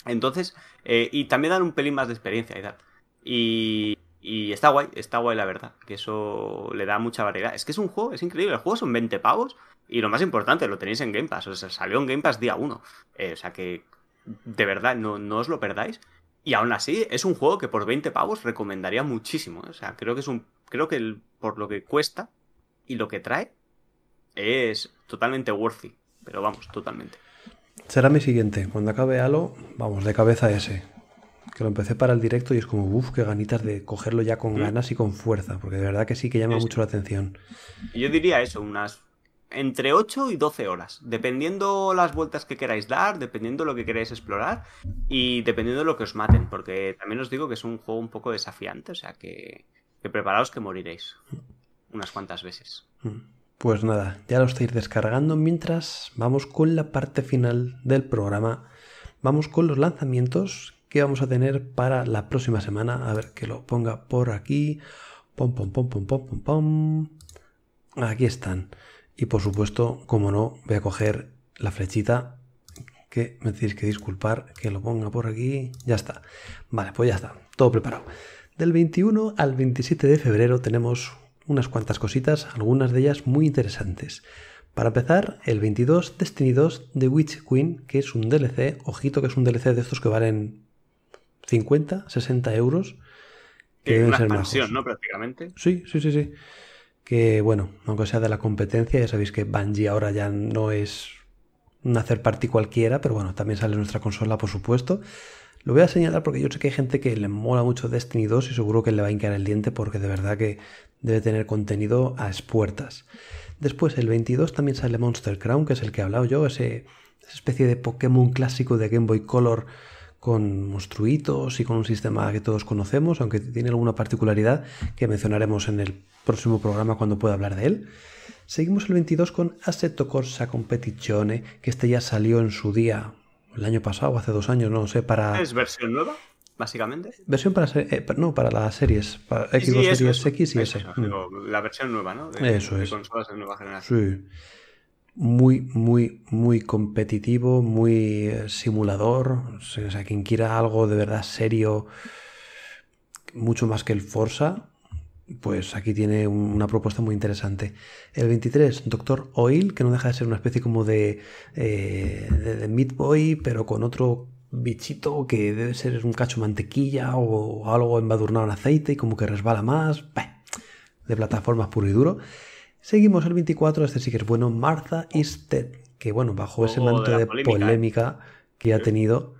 Entonces, eh, y también dan un pelín más de experiencia y tal. Y, y está guay, está guay la verdad, que eso le da mucha variedad. Es que es un juego, es increíble, el juego son 20 pavos y lo más importante, lo tenéis en Game Pass, o sea, salió en Game Pass día 1. Eh, o sea que, de verdad, no, no os lo perdáis. Y aún así, es un juego que por 20 pavos recomendaría muchísimo. ¿eh? O sea, creo que es un. Creo que por lo que cuesta y lo que trae, es totalmente worthy. Pero vamos, totalmente. Será mi siguiente. Cuando acabe Halo, vamos, de cabeza ese. Que lo empecé para el directo y es como, uff, qué ganitas de cogerlo ya con mm. ganas y con fuerza. Porque de verdad que sí que llama mucho la atención. Yo diría eso, unas entre 8 y 12 horas, dependiendo las vueltas que queráis dar, dependiendo lo que queráis explorar y dependiendo de lo que os maten, porque también os digo que es un juego un poco desafiante, o sea que, preparaos que moriréis unas cuantas veces. Pues nada, ya lo estáis descargando mientras vamos con la parte final del programa. Vamos con los lanzamientos que vamos a tener para la próxima semana. A ver que lo ponga por aquí. Pom, pom, pom, pom, pom, pom, pom. Aquí están. Y por supuesto, como no, voy a coger la flechita que me tenéis que disculpar que lo ponga por aquí. Ya está. Vale, pues ya está. Todo preparado. Del 21 al 27 de febrero tenemos unas cuantas cositas, algunas de ellas muy interesantes. Para empezar, el 22 Destiny 2 The Witch Queen, que es un DLC, ojito que es un DLC de estos que valen 50, 60 euros. Que deben una ser expansión, ¿no? Prácticamente. Sí, sí, sí, sí que bueno, aunque sea de la competencia, ya sabéis que Bungie ahora ya no es un hacer party cualquiera, pero bueno, también sale nuestra consola, por supuesto. Lo voy a señalar porque yo sé que hay gente que le mola mucho Destiny 2 y seguro que le va a hincar el diente porque de verdad que debe tener contenido a espuertas. Después, el 22 también sale Monster Crown, que es el que he hablado yo, ese, esa especie de Pokémon clásico de Game Boy Color con monstruitos y con un sistema que todos conocemos, aunque tiene alguna particularidad que mencionaremos en el próximo programa cuando pueda hablar de él. Seguimos el 22 con Assetto Corsa Competizione, que este ya salió en su día, el año pasado, hace dos años, no sé, para... ¿Es versión nueva? Básicamente. Versión para, eh, no, para las series, para Xbox Series X y S. La versión nueva, ¿no? eso es. consolas de nueva generación. Sí muy, muy, muy competitivo, muy eh, simulador. O sea, quien quiera algo de verdad serio, mucho más que el Forza, pues aquí tiene una propuesta muy interesante. El 23, Doctor Oil, que no deja de ser una especie como de, eh, de, Meat Boy, pero con otro bichito que debe ser un cacho mantequilla o algo embadurnado en aceite y como que resbala más. de plataformas puro y duro. Seguimos el 24, este sí que es bueno, Martha is Dead, que bueno, bajo ese manto de, polémica, que ha tenido,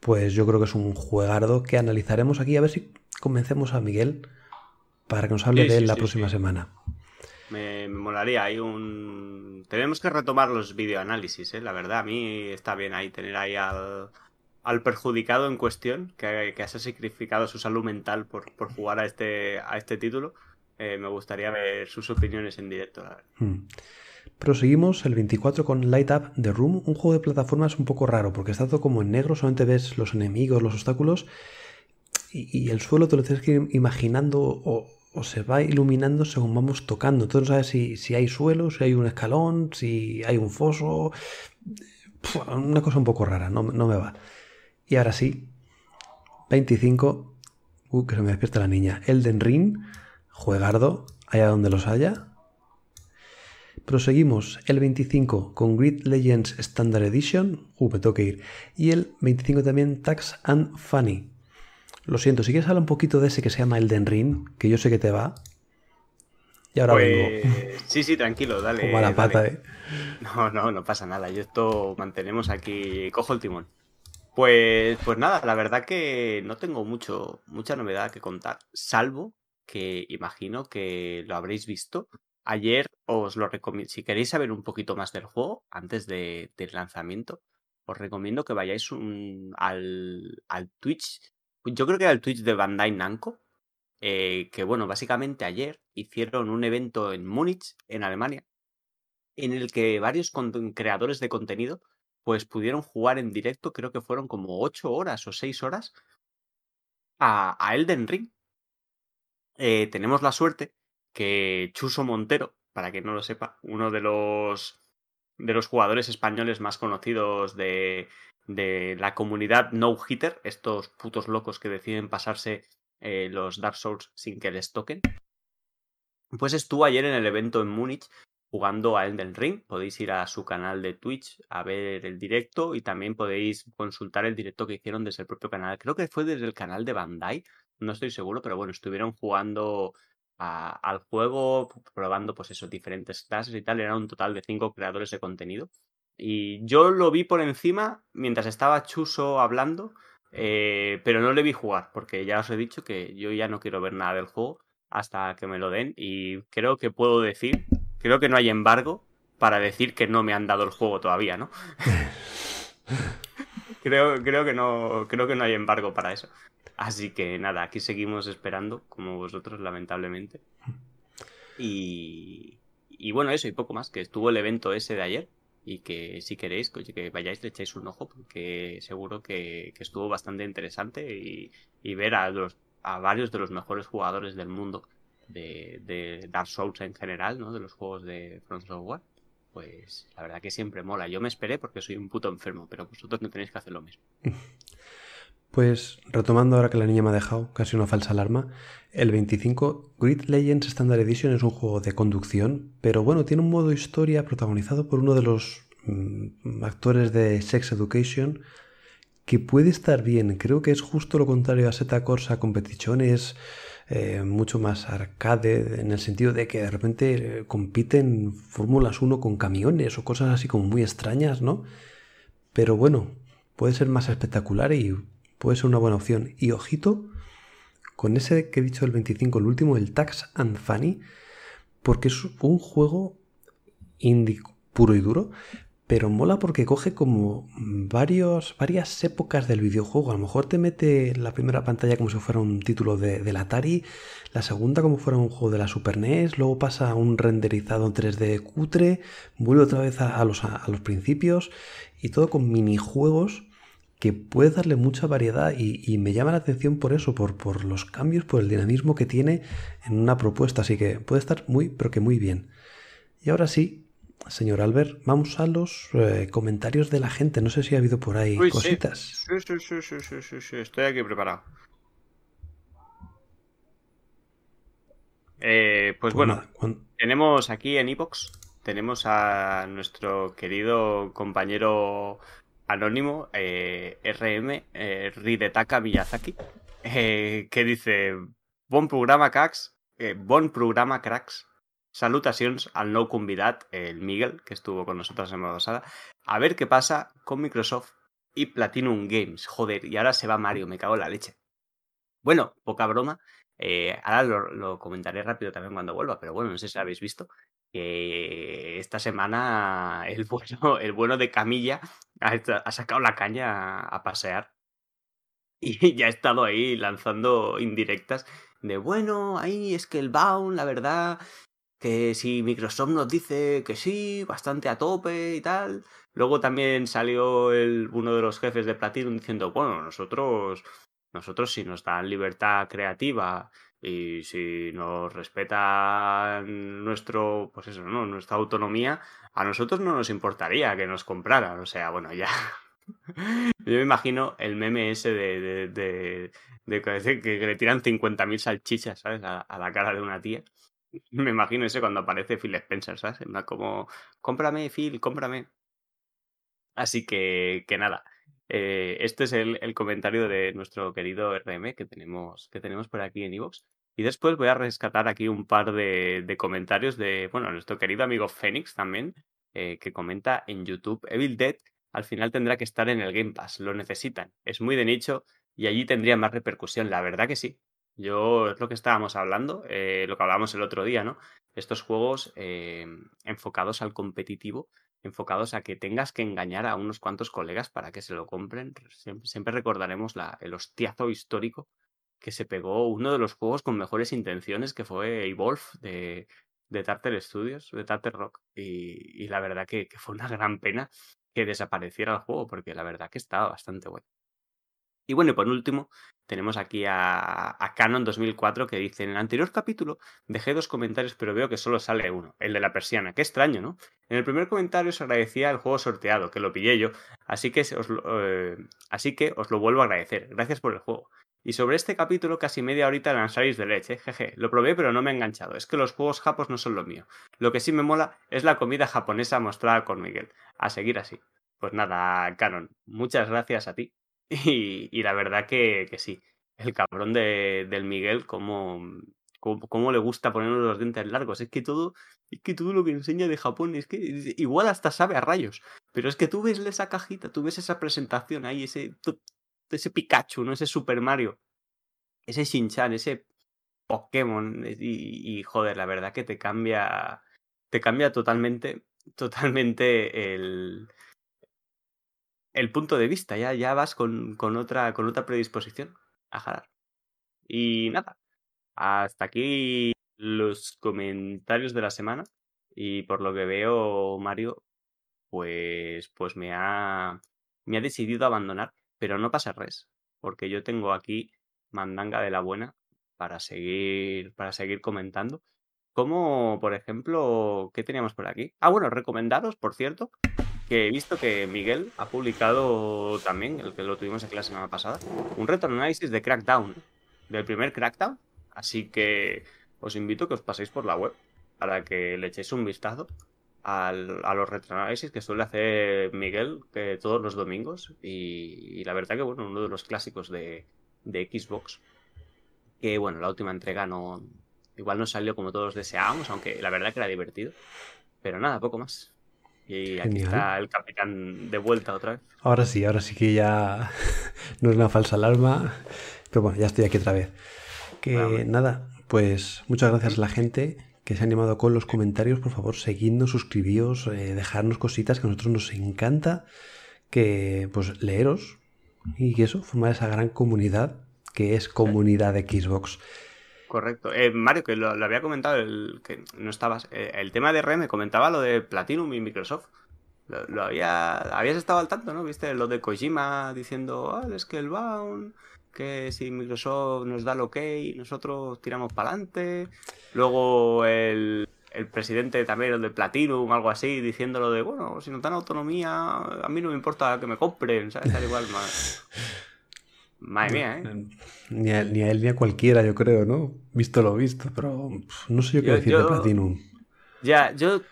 pues yo creo que es un juegardo que analizaremos aquí a ver si convencemos a Miguel para que nos hable de él la próxima semana. Me, molaría, hay un... Tenemos que retomar los videoanálisis, ¿eh? la verdad, a mí está bien ahí tener ahí al, al perjudicado en cuestión, que, que ha sacrificado su salud mental por, por jugar a este, a este título eh, me gustaría ver sus opiniones en directo. Hmm. Proseguimos el 24 con Light Up The Room, un juego de plataformas un poco raro, porque está todo como en negro, solamente ves los enemigos, los obstáculos, y, el suelo te lo tienes que ir imaginando o, se va iluminando según vamos tocando. Entonces no sabes si, si, hay suelo, si hay un escalón, si hay un foso. una cosa un poco rara, no, no me va. Y ahora sí, 25. Uh, que se me despierta la niña. Elden Ring Juegardo, allá donde los haya. Proseguimos el 25 con Grid Legends Standard Edition. Uh, me tengo que ir. Y el 25 también Tax and Funny. Lo siento, si quieres hablar un poquito de ese que se llama Elden Ring, que yo sé que te va. Y ahora pues... vengo. Sí, sí, tranquilo, [laughs] dale. Como a la pata, eh. No, no, no pasa nada. Yo esto mantenemos aquí. Cojo el timón. Pues, pues nada, la verdad que no tengo mucho, mucha novedad que contar. Salvo que imagino que lo habréis visto. Ayer os lo recomiendo, si queréis saber un poquito más del juego antes de, del lanzamiento, os recomiendo que vayáis al, al Twitch. Yo creo que era el Twitch de Bandai Namco, eh, que bueno, básicamente ayer hicieron un evento en Múnich, en Alemania, en el que varios creadores de contenido pues pudieron jugar en directo, creo que fueron como 8 horas o 6 horas, a, a Elden Ring. Eh, tenemos la suerte que Chuso Montero, para quien no lo sepa, uno de los, de los jugadores españoles más conocidos de, de la comunidad No Hitter, estos putos locos que deciden pasarse eh, los Dark Souls sin que les toquen. Pues estuvo ayer en el evento en Múnich jugando a Elden Ring. Podéis ir a su canal de Twitch a ver el directo y también podéis consultar el directo que hicieron desde el propio canal. Creo que fue desde el canal de Bandai, no estoy seguro, pero bueno, estuvieron jugando al juego, probando pues esos diferentes clases y tal. Era un total de cinco creadores de contenido. Y yo lo vi por encima mientras estaba Chuso hablando, eh, pero no le vi jugar, porque ya os he dicho que yo ya no quiero ver nada del juego hasta que me lo den. Y creo que puedo decir, creo que no hay embargo para decir que no me han dado el juego todavía, ¿no? [laughs] [laughs] creo, creo, que no, creo que no hay embargo para eso. Así que nada, aquí seguimos esperando, como vosotros, lamentablemente. Y, y bueno, eso y poco más, que estuvo el evento ese de ayer, y que si queréis que vayáis le echéis un ojo porque seguro que, estuvo bastante interesante y, ver a, los, a varios de los mejores jugadores del mundo de, Dark Souls en general, ¿no? De los juegos de From Software. Pues la verdad que siempre mola. Yo me esperé porque soy un puto enfermo, pero vosotros no tenéis que hacer lo mismo. [laughs] Pues retomando ahora que la niña me ha dejado casi una falsa alarma, el 25 Grid Legends Standard Edition es un juego de conducción, pero bueno, tiene un modo historia protagonizado por uno de los mm, actores de Sex Education que puede estar bien. Creo que es justo lo contrario a Seta Corsa Competition, es eh, mucho más arcade en el sentido de que de repente eh, compiten Fórmulas 1 con camiones o cosas así como muy extrañas, ¿no? Pero bueno, puede ser más espectacular y puede ser una buena opción. Y ojito con ese que he dicho del 25, el último, el Tax and Funny, porque es un juego indie puro y duro, pero mola porque coge como varios, varias épocas del videojuego. A lo mejor te mete la primera pantalla como si fuera un título de, del Atari, la segunda como fuera un juego de la Super NES, luego pasa a un renderizado en 3D cutre, vuelve otra vez a, los, a los principios y todo con minijuegos que puede darle mucha variedad y, me llama la atención por eso, por, por, los cambios, por el dinamismo que tiene en una propuesta, así que puede estar muy, pero que muy bien. Y ahora sí, señor Albert, vamos a los eh, comentarios de la gente. No sé si ha habido por ahí cositas. Sí. Sí, sí, sí, sí, sí, estoy aquí preparado. Eh, pues, pues bueno, tenemos aquí en Epox, tenemos a nuestro querido compañero anónimo eh, RM eh, Ridetaka Miyazaki eh, que dice Bon programa cracks bon programa cracks. Salutacions al nou convidat el Miguel que estuvo con nosotros en pasada a ver qué pasa con Microsoft y Platinum Games joder y ahora se va Mario me cago en la leche. Bueno poca broma ahora lo, comentaré rápido también cuando vuelva, pero bueno, no sé si habéis visto que esta semana el bueno, el bueno de Camilla ha, sacado la caña a, pasear y ya ha estado ahí lanzando indirectas de bueno, ahí es que el Bound, la verdad, que si Microsoft nos dice que sí, bastante a tope y tal. Luego también salió el, uno de los jefes de Platinum diciendo, bueno, nosotros nosotros si nos dan libertad creativa y si nos respetan nuestro, pues eso, ¿no? Nuestra autonomía, a nosotros no nos importaría que nos compraran. O sea, bueno, ya. [laughs] Yo me imagino el meme ese de, de, que, le tiran 50.000 salchichas, ¿sabes? A, a, la cara de una tía. [laughs] Me imagino ese cuando aparece Phil Spencer, ¿sabes? Como, cómprame, Phil, cómprame. Así que, que nada. Eh, este es el, el, comentario de nuestro querido RM que tenemos, que tenemos por aquí en Evox. Y después voy a rescatar aquí un par de, comentarios de, bueno, nuestro querido amigo Fénix también, eh, que comenta en YouTube, Evil Dead al final tendrá que estar en el Game Pass, lo necesitan, es muy de nicho y allí tendría más repercusión, la verdad que sí. Yo es lo que estábamos hablando, eh, lo que hablábamos el otro día, ¿no? Estos juegos eh, enfocados al competitivo enfocados a que tengas que engañar a unos cuantos colegas para que se lo compren. Siempre, recordaremos la, el hostiazo histórico que se pegó uno de los juegos con mejores intenciones, que fue Evolve de, de Tartar Studios, de Tartar Rock. Y, la verdad que, fue una gran pena que desapareciera el juego, porque la verdad que estaba bastante bueno. Y bueno, y por último, tenemos aquí a, Canon 2004 que dice, en el anterior capítulo dejé dos comentarios pero veo que solo sale uno, el de la persiana. Qué extraño, ¿no? En el primer comentario os agradecía el juego sorteado, que lo pillé yo, así que os, eh, así que os lo vuelvo a agradecer. Gracias por el juego. Y sobre este capítulo casi media horita lanzáis de leche, jeje. Lo probé pero no me he enganchado. Es que los juegos japos no son lo mío. Lo que sí me mola es la comida japonesa mostrada con Miguel. A seguir así. Pues nada, Canon, muchas gracias a ti [laughs] y, la verdad que, sí, el cabrón de, del Miguel, cómo, cómo, le gusta ponernos los dientes largos. Es que todo, es que todo lo que enseña de Japón es que igual hasta sabe a rayos. Pero es que tú ves esa cajita, tú ves esa presentación ahí, ese, ese Pikachu, ¿no? Ese Super Mario, ese Shinchan, ese Pokémon. Y, y joder, la verdad que te cambia. Te cambia totalmente. [laughs] Totalmente el el punto de vista, ya, ya vas con, con, otra, con otra predisposición a jalar. Y nada, hasta aquí los comentarios de la semana. Y por lo que veo, Mario, pues, pues me, ha, me ha decidido abandonar. Pero no pasa res, porque yo tengo aquí mandanga de la buena para seguir, para seguir comentando. Como, por ejemplo, ¿qué teníamos por aquí? Ah, bueno, recomendaros, por cierto, que he visto que Miguel ha publicado también, el que lo tuvimos aquí la semana pasada, un retroanálisis de Crackdown, del primer Crackdown. Así que os invito a que os paséis por la web para que le echéis un vistazo a los retroanálisis que suele hacer Miguel que todos los domingos. Y, la verdad que, bueno, uno de los clásicos de, de Xbox. Que, bueno, la última entrega no. Igual no salió como todos deseábamos, aunque la verdad que era divertido. Pero nada, poco más. Y aquí está el capitán de vuelta otra vez. Ahora sí, ahora sí que ya [laughs] no es una falsa alarma. Pero bueno, ya estoy aquí otra vez. Que nada, pues muchas gracias a la gente que se ha animado con los comentarios. Por favor, seguidnos, suscribíos, eh, dejarnos cositas que a nosotros nos encanta. Que pues leeros y eso, formar esa gran comunidad que es comunidad de Xbox. Correcto. Eh, Mario, que lo, había comentado, el, que no estabas. Eh, el tema de R me comentaba lo de Platinum y Microsoft. Lo, había, habías estado al tanto, ¿no? Viste lo de Kojima diciendo, ah, es que el Bound, que si Microsoft nos da el ok, nosotros tiramos para adelante. Luego el, el presidente también, el de Platinum, algo así, diciendo lo de, bueno, si nos dan autonomía, a mí no me importa que me compren, ¿sabes? Al igual más. Madre mía, ¿eh? Ni a, él ni a cualquiera, yo creo, ¿no? Visto lo visto, pero no sé yo qué decir de Platinum. Ya, yo.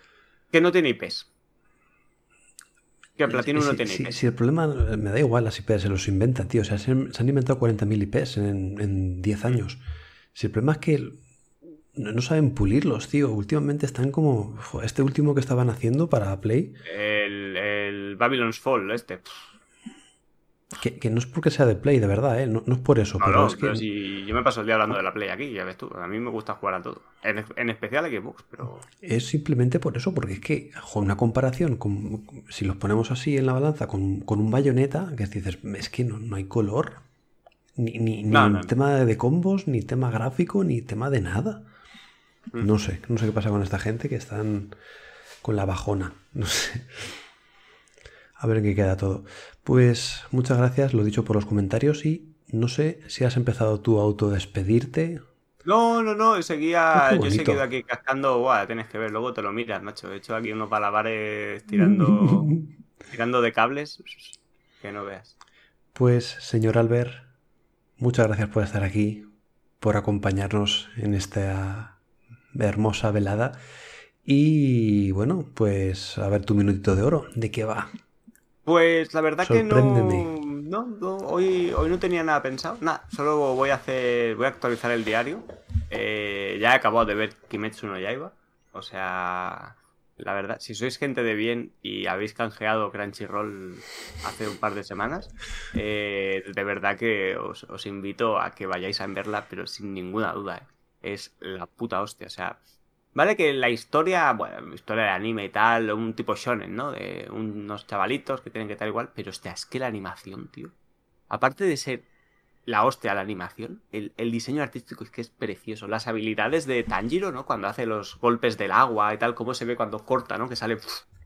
Que no tiene IPs. Que Platinum no tiene IPs. Si, el problema. Me da igual las IPs, se los inventan, tío. O sea, se, han inventado 40.000 IPs en, en 10 años. Si el problema es que no saben pulirlos, tío. Últimamente están como. Este último que estaban haciendo para Play. El, el Babylon's Fall, este. Que, no es porque sea de Play, de verdad, ¿eh? no, es por eso. pero es que... si yo me paso el día hablando de la Play aquí, ya ves tú. A mí me gusta jugar a todo. En, especial a Xbox, pero. Es simplemente por eso, porque es que, una comparación, con, si los ponemos así en la balanza con, un bayoneta, que dices, es que no, hay color. Ni, ni, tema de combos, ni tema gráfico, ni tema de nada. Mm. No sé, no sé qué pasa con esta gente que están con la bajona. [laughs] No sé. A ver en qué queda todo. Pues muchas gracias, lo dicho por los comentarios y no sé si has empezado tú a autodespedirte. No, no, no, seguía, oh, yo he seguido aquí cascando, guau, tienes que ver, luego te lo miras, macho. He hecho aquí unos palabares tirando, [laughs] tirando de cables, que no veas. Pues, señor Albert, muchas gracias por estar aquí, por acompañarnos en esta hermosa velada. Y bueno, pues a ver tu minutito de oro, ¿de qué va? Pues la verdad que no, no, hoy, hoy no tenía nada pensado. Nada, solo voy a hacer. Voy a actualizar el diario. Eh, ya he acabado de ver Kimetsu no Yaiba. O sea. La verdad, si sois gente de bien y habéis canjeado Crunchyroll hace un par de semanas, eh, de verdad que os, os, invito a que vayáis a verla, pero sin ninguna duda. Eh. Es la puta hostia. O sea, Vale que la historia, bueno, historia de anime y tal, un tipo shonen, ¿no? De unos chavalitos que tienen que estar igual, pero hostia, es que la animación, tío. Aparte de ser la hostia la animación, el, diseño artístico es que es precioso. Las habilidades de Tanjiro, ¿no? Cuando hace los golpes del agua y tal, cómo se ve cuando corta, ¿no? Que sale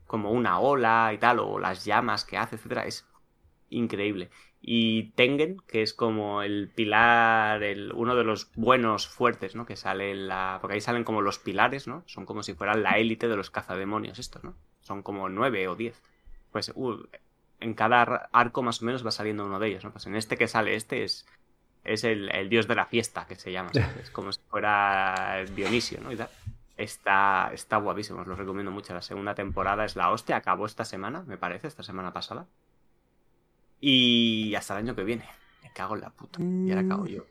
como una ola y tal, o las llamas que hace, etcétera, es increíble. Y Tengen, que es como el pilar, el, uno de los buenos fuertes, ¿no? Que sale en la... Porque ahí salen como los pilares, ¿no? Son como si fueran la élite de los cazademonios estos, ¿no? Son como nueve o diez. Pues uh, en cada arco más o menos va saliendo uno de ellos, ¿no? Pues en este que sale este es, es el, dios de la fiesta, que se llama, Es como si fuera Dionisio, ¿no? Y Está, está guapísimo, os lo recomiendo mucho. La segunda temporada es la hostia, acabó esta semana, me parece, esta semana pasada. Y hasta el año que viene. Me cago en la puta. Y ahora cago yo.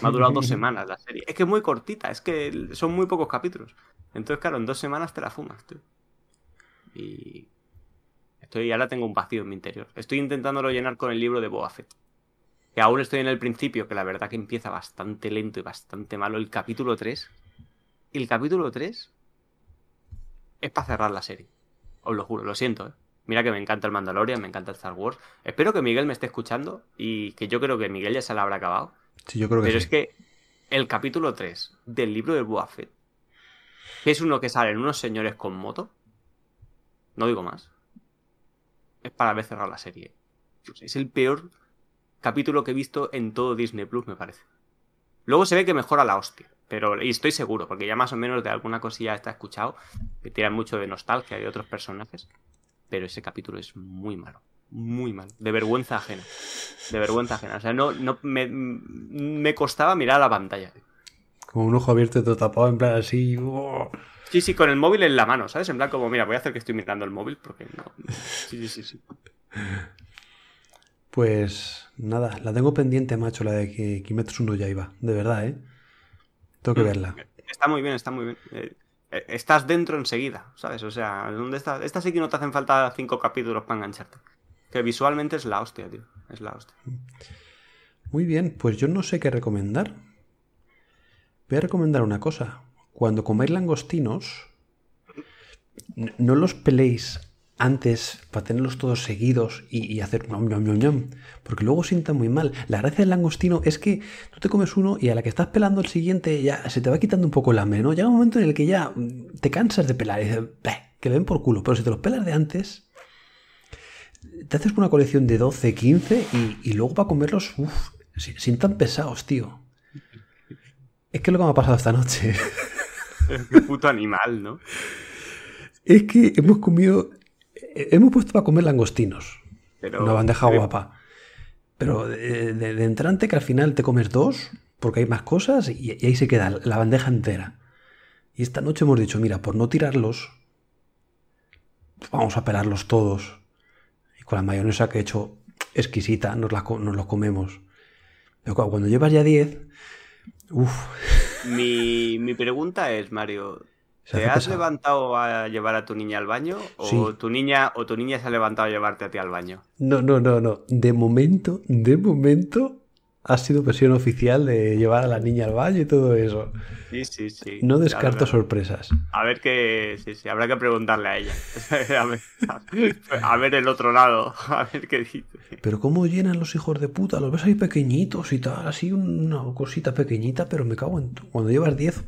Me ha durado dos [laughs] semanas la serie. Es que es muy cortita, es que son muy pocos capítulos. Entonces, claro, en dos semanas te la fumas, tío. Y. Estoy, ahora tengo un vacío en mi interior. Estoy intentándolo llenar con el libro de Boba Fett. Que aún estoy en el principio, que la verdad que empieza bastante lento y bastante malo. El capítulo 3. El capítulo 3 es para cerrar la serie. Os lo juro, lo siento, ¿eh? Mira que me encanta el Mandalorian, me encanta el Star Wars. Espero que Miguel me esté escuchando y que yo creo que Miguel ya se la habrá acabado. Sí, yo creo que Pero es que el capítulo 3 del libro de Buffett, que es uno que salen unos señores con moto, no digo más, es para ver cerrar la serie. Es el peor capítulo que he visto en todo Disney Plus, me parece. Luego se ve que mejora la hostia. Pero, y estoy seguro, porque ya más o menos de alguna cosilla está escuchado, que tiene mucho de nostalgia de otros personajes pero ese capítulo es muy malo. Muy malo. De vergüenza ajena. De vergüenza ajena. O sea, no, no me, me costaba mirar a la pantalla. Como un ojo abierto y todo tapado, en plan así. Sí, sí, con el móvil en la mano, ¿sabes? En plan como, mira, voy a hacer que estoy mirando el móvil porque no. Sí, sí, sí, sí. [laughs] Pues nada, la tengo pendiente, macho, la de que Kimetsu no ya iba. De verdad, ¿eh? Tengo que mm. verla. Está muy bien, está muy bien. Eh, estás dentro enseguida, ¿sabes? O sea, ¿dónde estás? Esta sí que no te hacen falta cinco capítulos para engancharte. Que visualmente es la hostia, tío. Es la hostia. Muy bien, pues yo no sé qué recomendar. Voy a recomendar una cosa. Cuando comáis langostinos, no los peléis antes para tenerlos todos seguidos y, hacer ñom, ñom, ñom, ñom, porque luego sienta muy mal. La gracia del langostino es que tú te comes uno y a la que estás pelando el siguiente ya se te va quitando un poco el hambre, ¿no? Llega un momento en el que ya te cansas de pelar y dices, que le den por culo, pero si te los pelas de antes, te haces una colección de 12, 15 y, luego para comerlos, uff, sientan pesados, tío. Es que es lo que me ha pasado esta noche. [laughs] Qué puto animal, ¿no? Es que hemos comido hemos puesto para comer langostinos. una bandeja guapa. Pero de, entrante que al final te comes dos, porque hay más cosas, y, ahí se queda la bandeja entera. Y esta noche hemos dicho, mira, por no tirarlos, vamos a pelarlos todos. Y con la mayonesa que he hecho exquisita, nos, la, nos los comemos. Pero cuando llevas ya 10, uff. Mi, mi pregunta es, Mario, ¿Te has levantado a llevar a tu niña al baño? ¿O tu niña o tu niña se ha levantado a llevarte a ti al baño? No, no, no, no. De momento, de momento ha sido presión oficial de llevar a la niña al baño y todo eso. Sí, sí, sí. No descarto sorpresas. A ver qué. Sí, sí, habrá que preguntarle a ella. [laughs] a, ver, el otro lado, a ver qué dice. Pero cómo llenan los hijos de puta, los ves ahí pequeñitos y tal, así una cosita pequeñita, pero me cago en. Cuando llevas 10.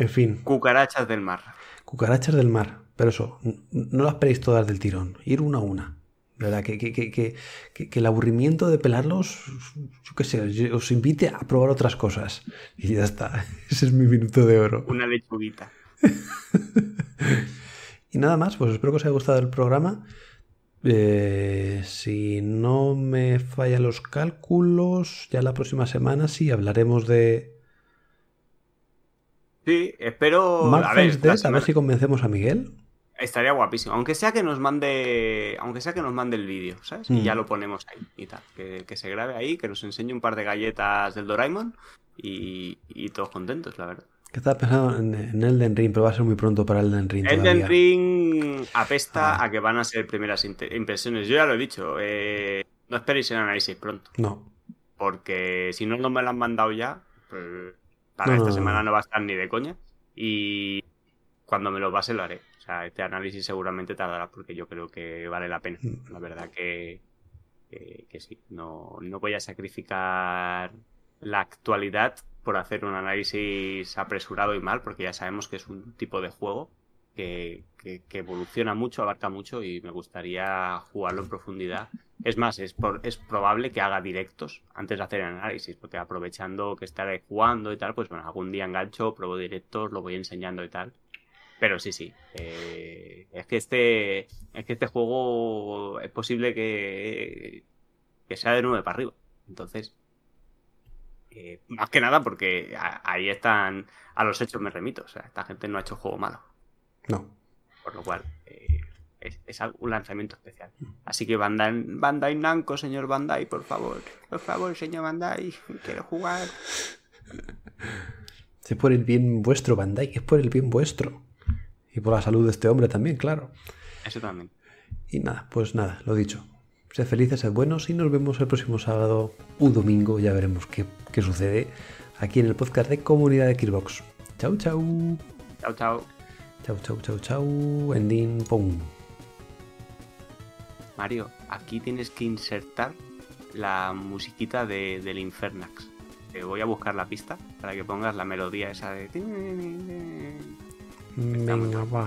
En fin. Cucarachas del mar. Cucarachas del mar. Pero eso, no las peléis todas del tirón. Ir una a una. ¿Verdad? Que, que, que, que, el aburrimiento de pelarlos, yo qué sé, os invite a probar otras cosas. Y ya está. [laughs] Ese es mi minuto de oro. Una lechuguita. [laughs] y nada más, pues espero que os haya gustado el programa. Eh, si no me fallan los cálculos, ya la próxima semana sí hablaremos de Sí, espero. a ver, a ver si convencemos a Miguel. Estaría guapísimo. Aunque sea que nos mande. Aunque sea que nos mande el vídeo, ¿sabes? Y ya mm. lo ponemos ahí y tal. Que, se grabe ahí, que nos enseñe un par de galletas del Doraemon y, todos contentos, la verdad. ¿Qué estaba pensando en, Elden Ring, pero va a ser muy pronto para Elden Ring. Elden Ring apesta ah. a que van a ser primeras impresiones. Yo ya lo he dicho. Eh, no esperéis el análisis pronto. No. Porque si no, no me lo han mandado ya. Pues para esta semana no va a estar ni de coña. Y cuando me lo pase lo haré. O sea, este análisis seguramente tardará porque yo creo que vale la pena. Mm. La verdad que, que, sí. No, no voy a sacrificar la actualidad por hacer un análisis apresurado y mal, porque ya sabemos que es un tipo de juego que, evoluciona mucho, abarca mucho y me gustaría jugarlo en profundidad. Es más, es, es probable que haga directos antes de hacer el análisis, porque aprovechando que estaré jugando y tal, pues bueno, algún día engancho, pruebo directos, lo voy enseñando y tal. Pero sí, sí. Eh, es que este. Es que este juego es posible que. que sea de 9 para arriba. Entonces. Eh, más que nada porque ahí están. A los hechos me remito. O sea, esta gente no ha hecho juego malo. No. Por lo cual. Eh, es, un lanzamiento especial. Así que Bandai, Bandai Namco, señor Bandai, por favor. Por favor, señor Bandai. Quiero jugar. [laughs] Es por el bien vuestro, Bandai. Es por el bien vuestro. Y por la salud de este hombre también, claro. Eso también. Y nada, pues nada, lo dicho. Sed felices, sed buenos y nos vemos el próximo sábado un domingo. Ya veremos qué, sucede aquí en el podcast de Comunidad de Gearbox. Chau, chau. Chau, chau. Chau, chau, chau, chau. Ending, pum. Mario, aquí tienes que insertar la musiquita de, del Infernax. Te voy a buscar la pista para que pongas la melodía esa de... Venga, va.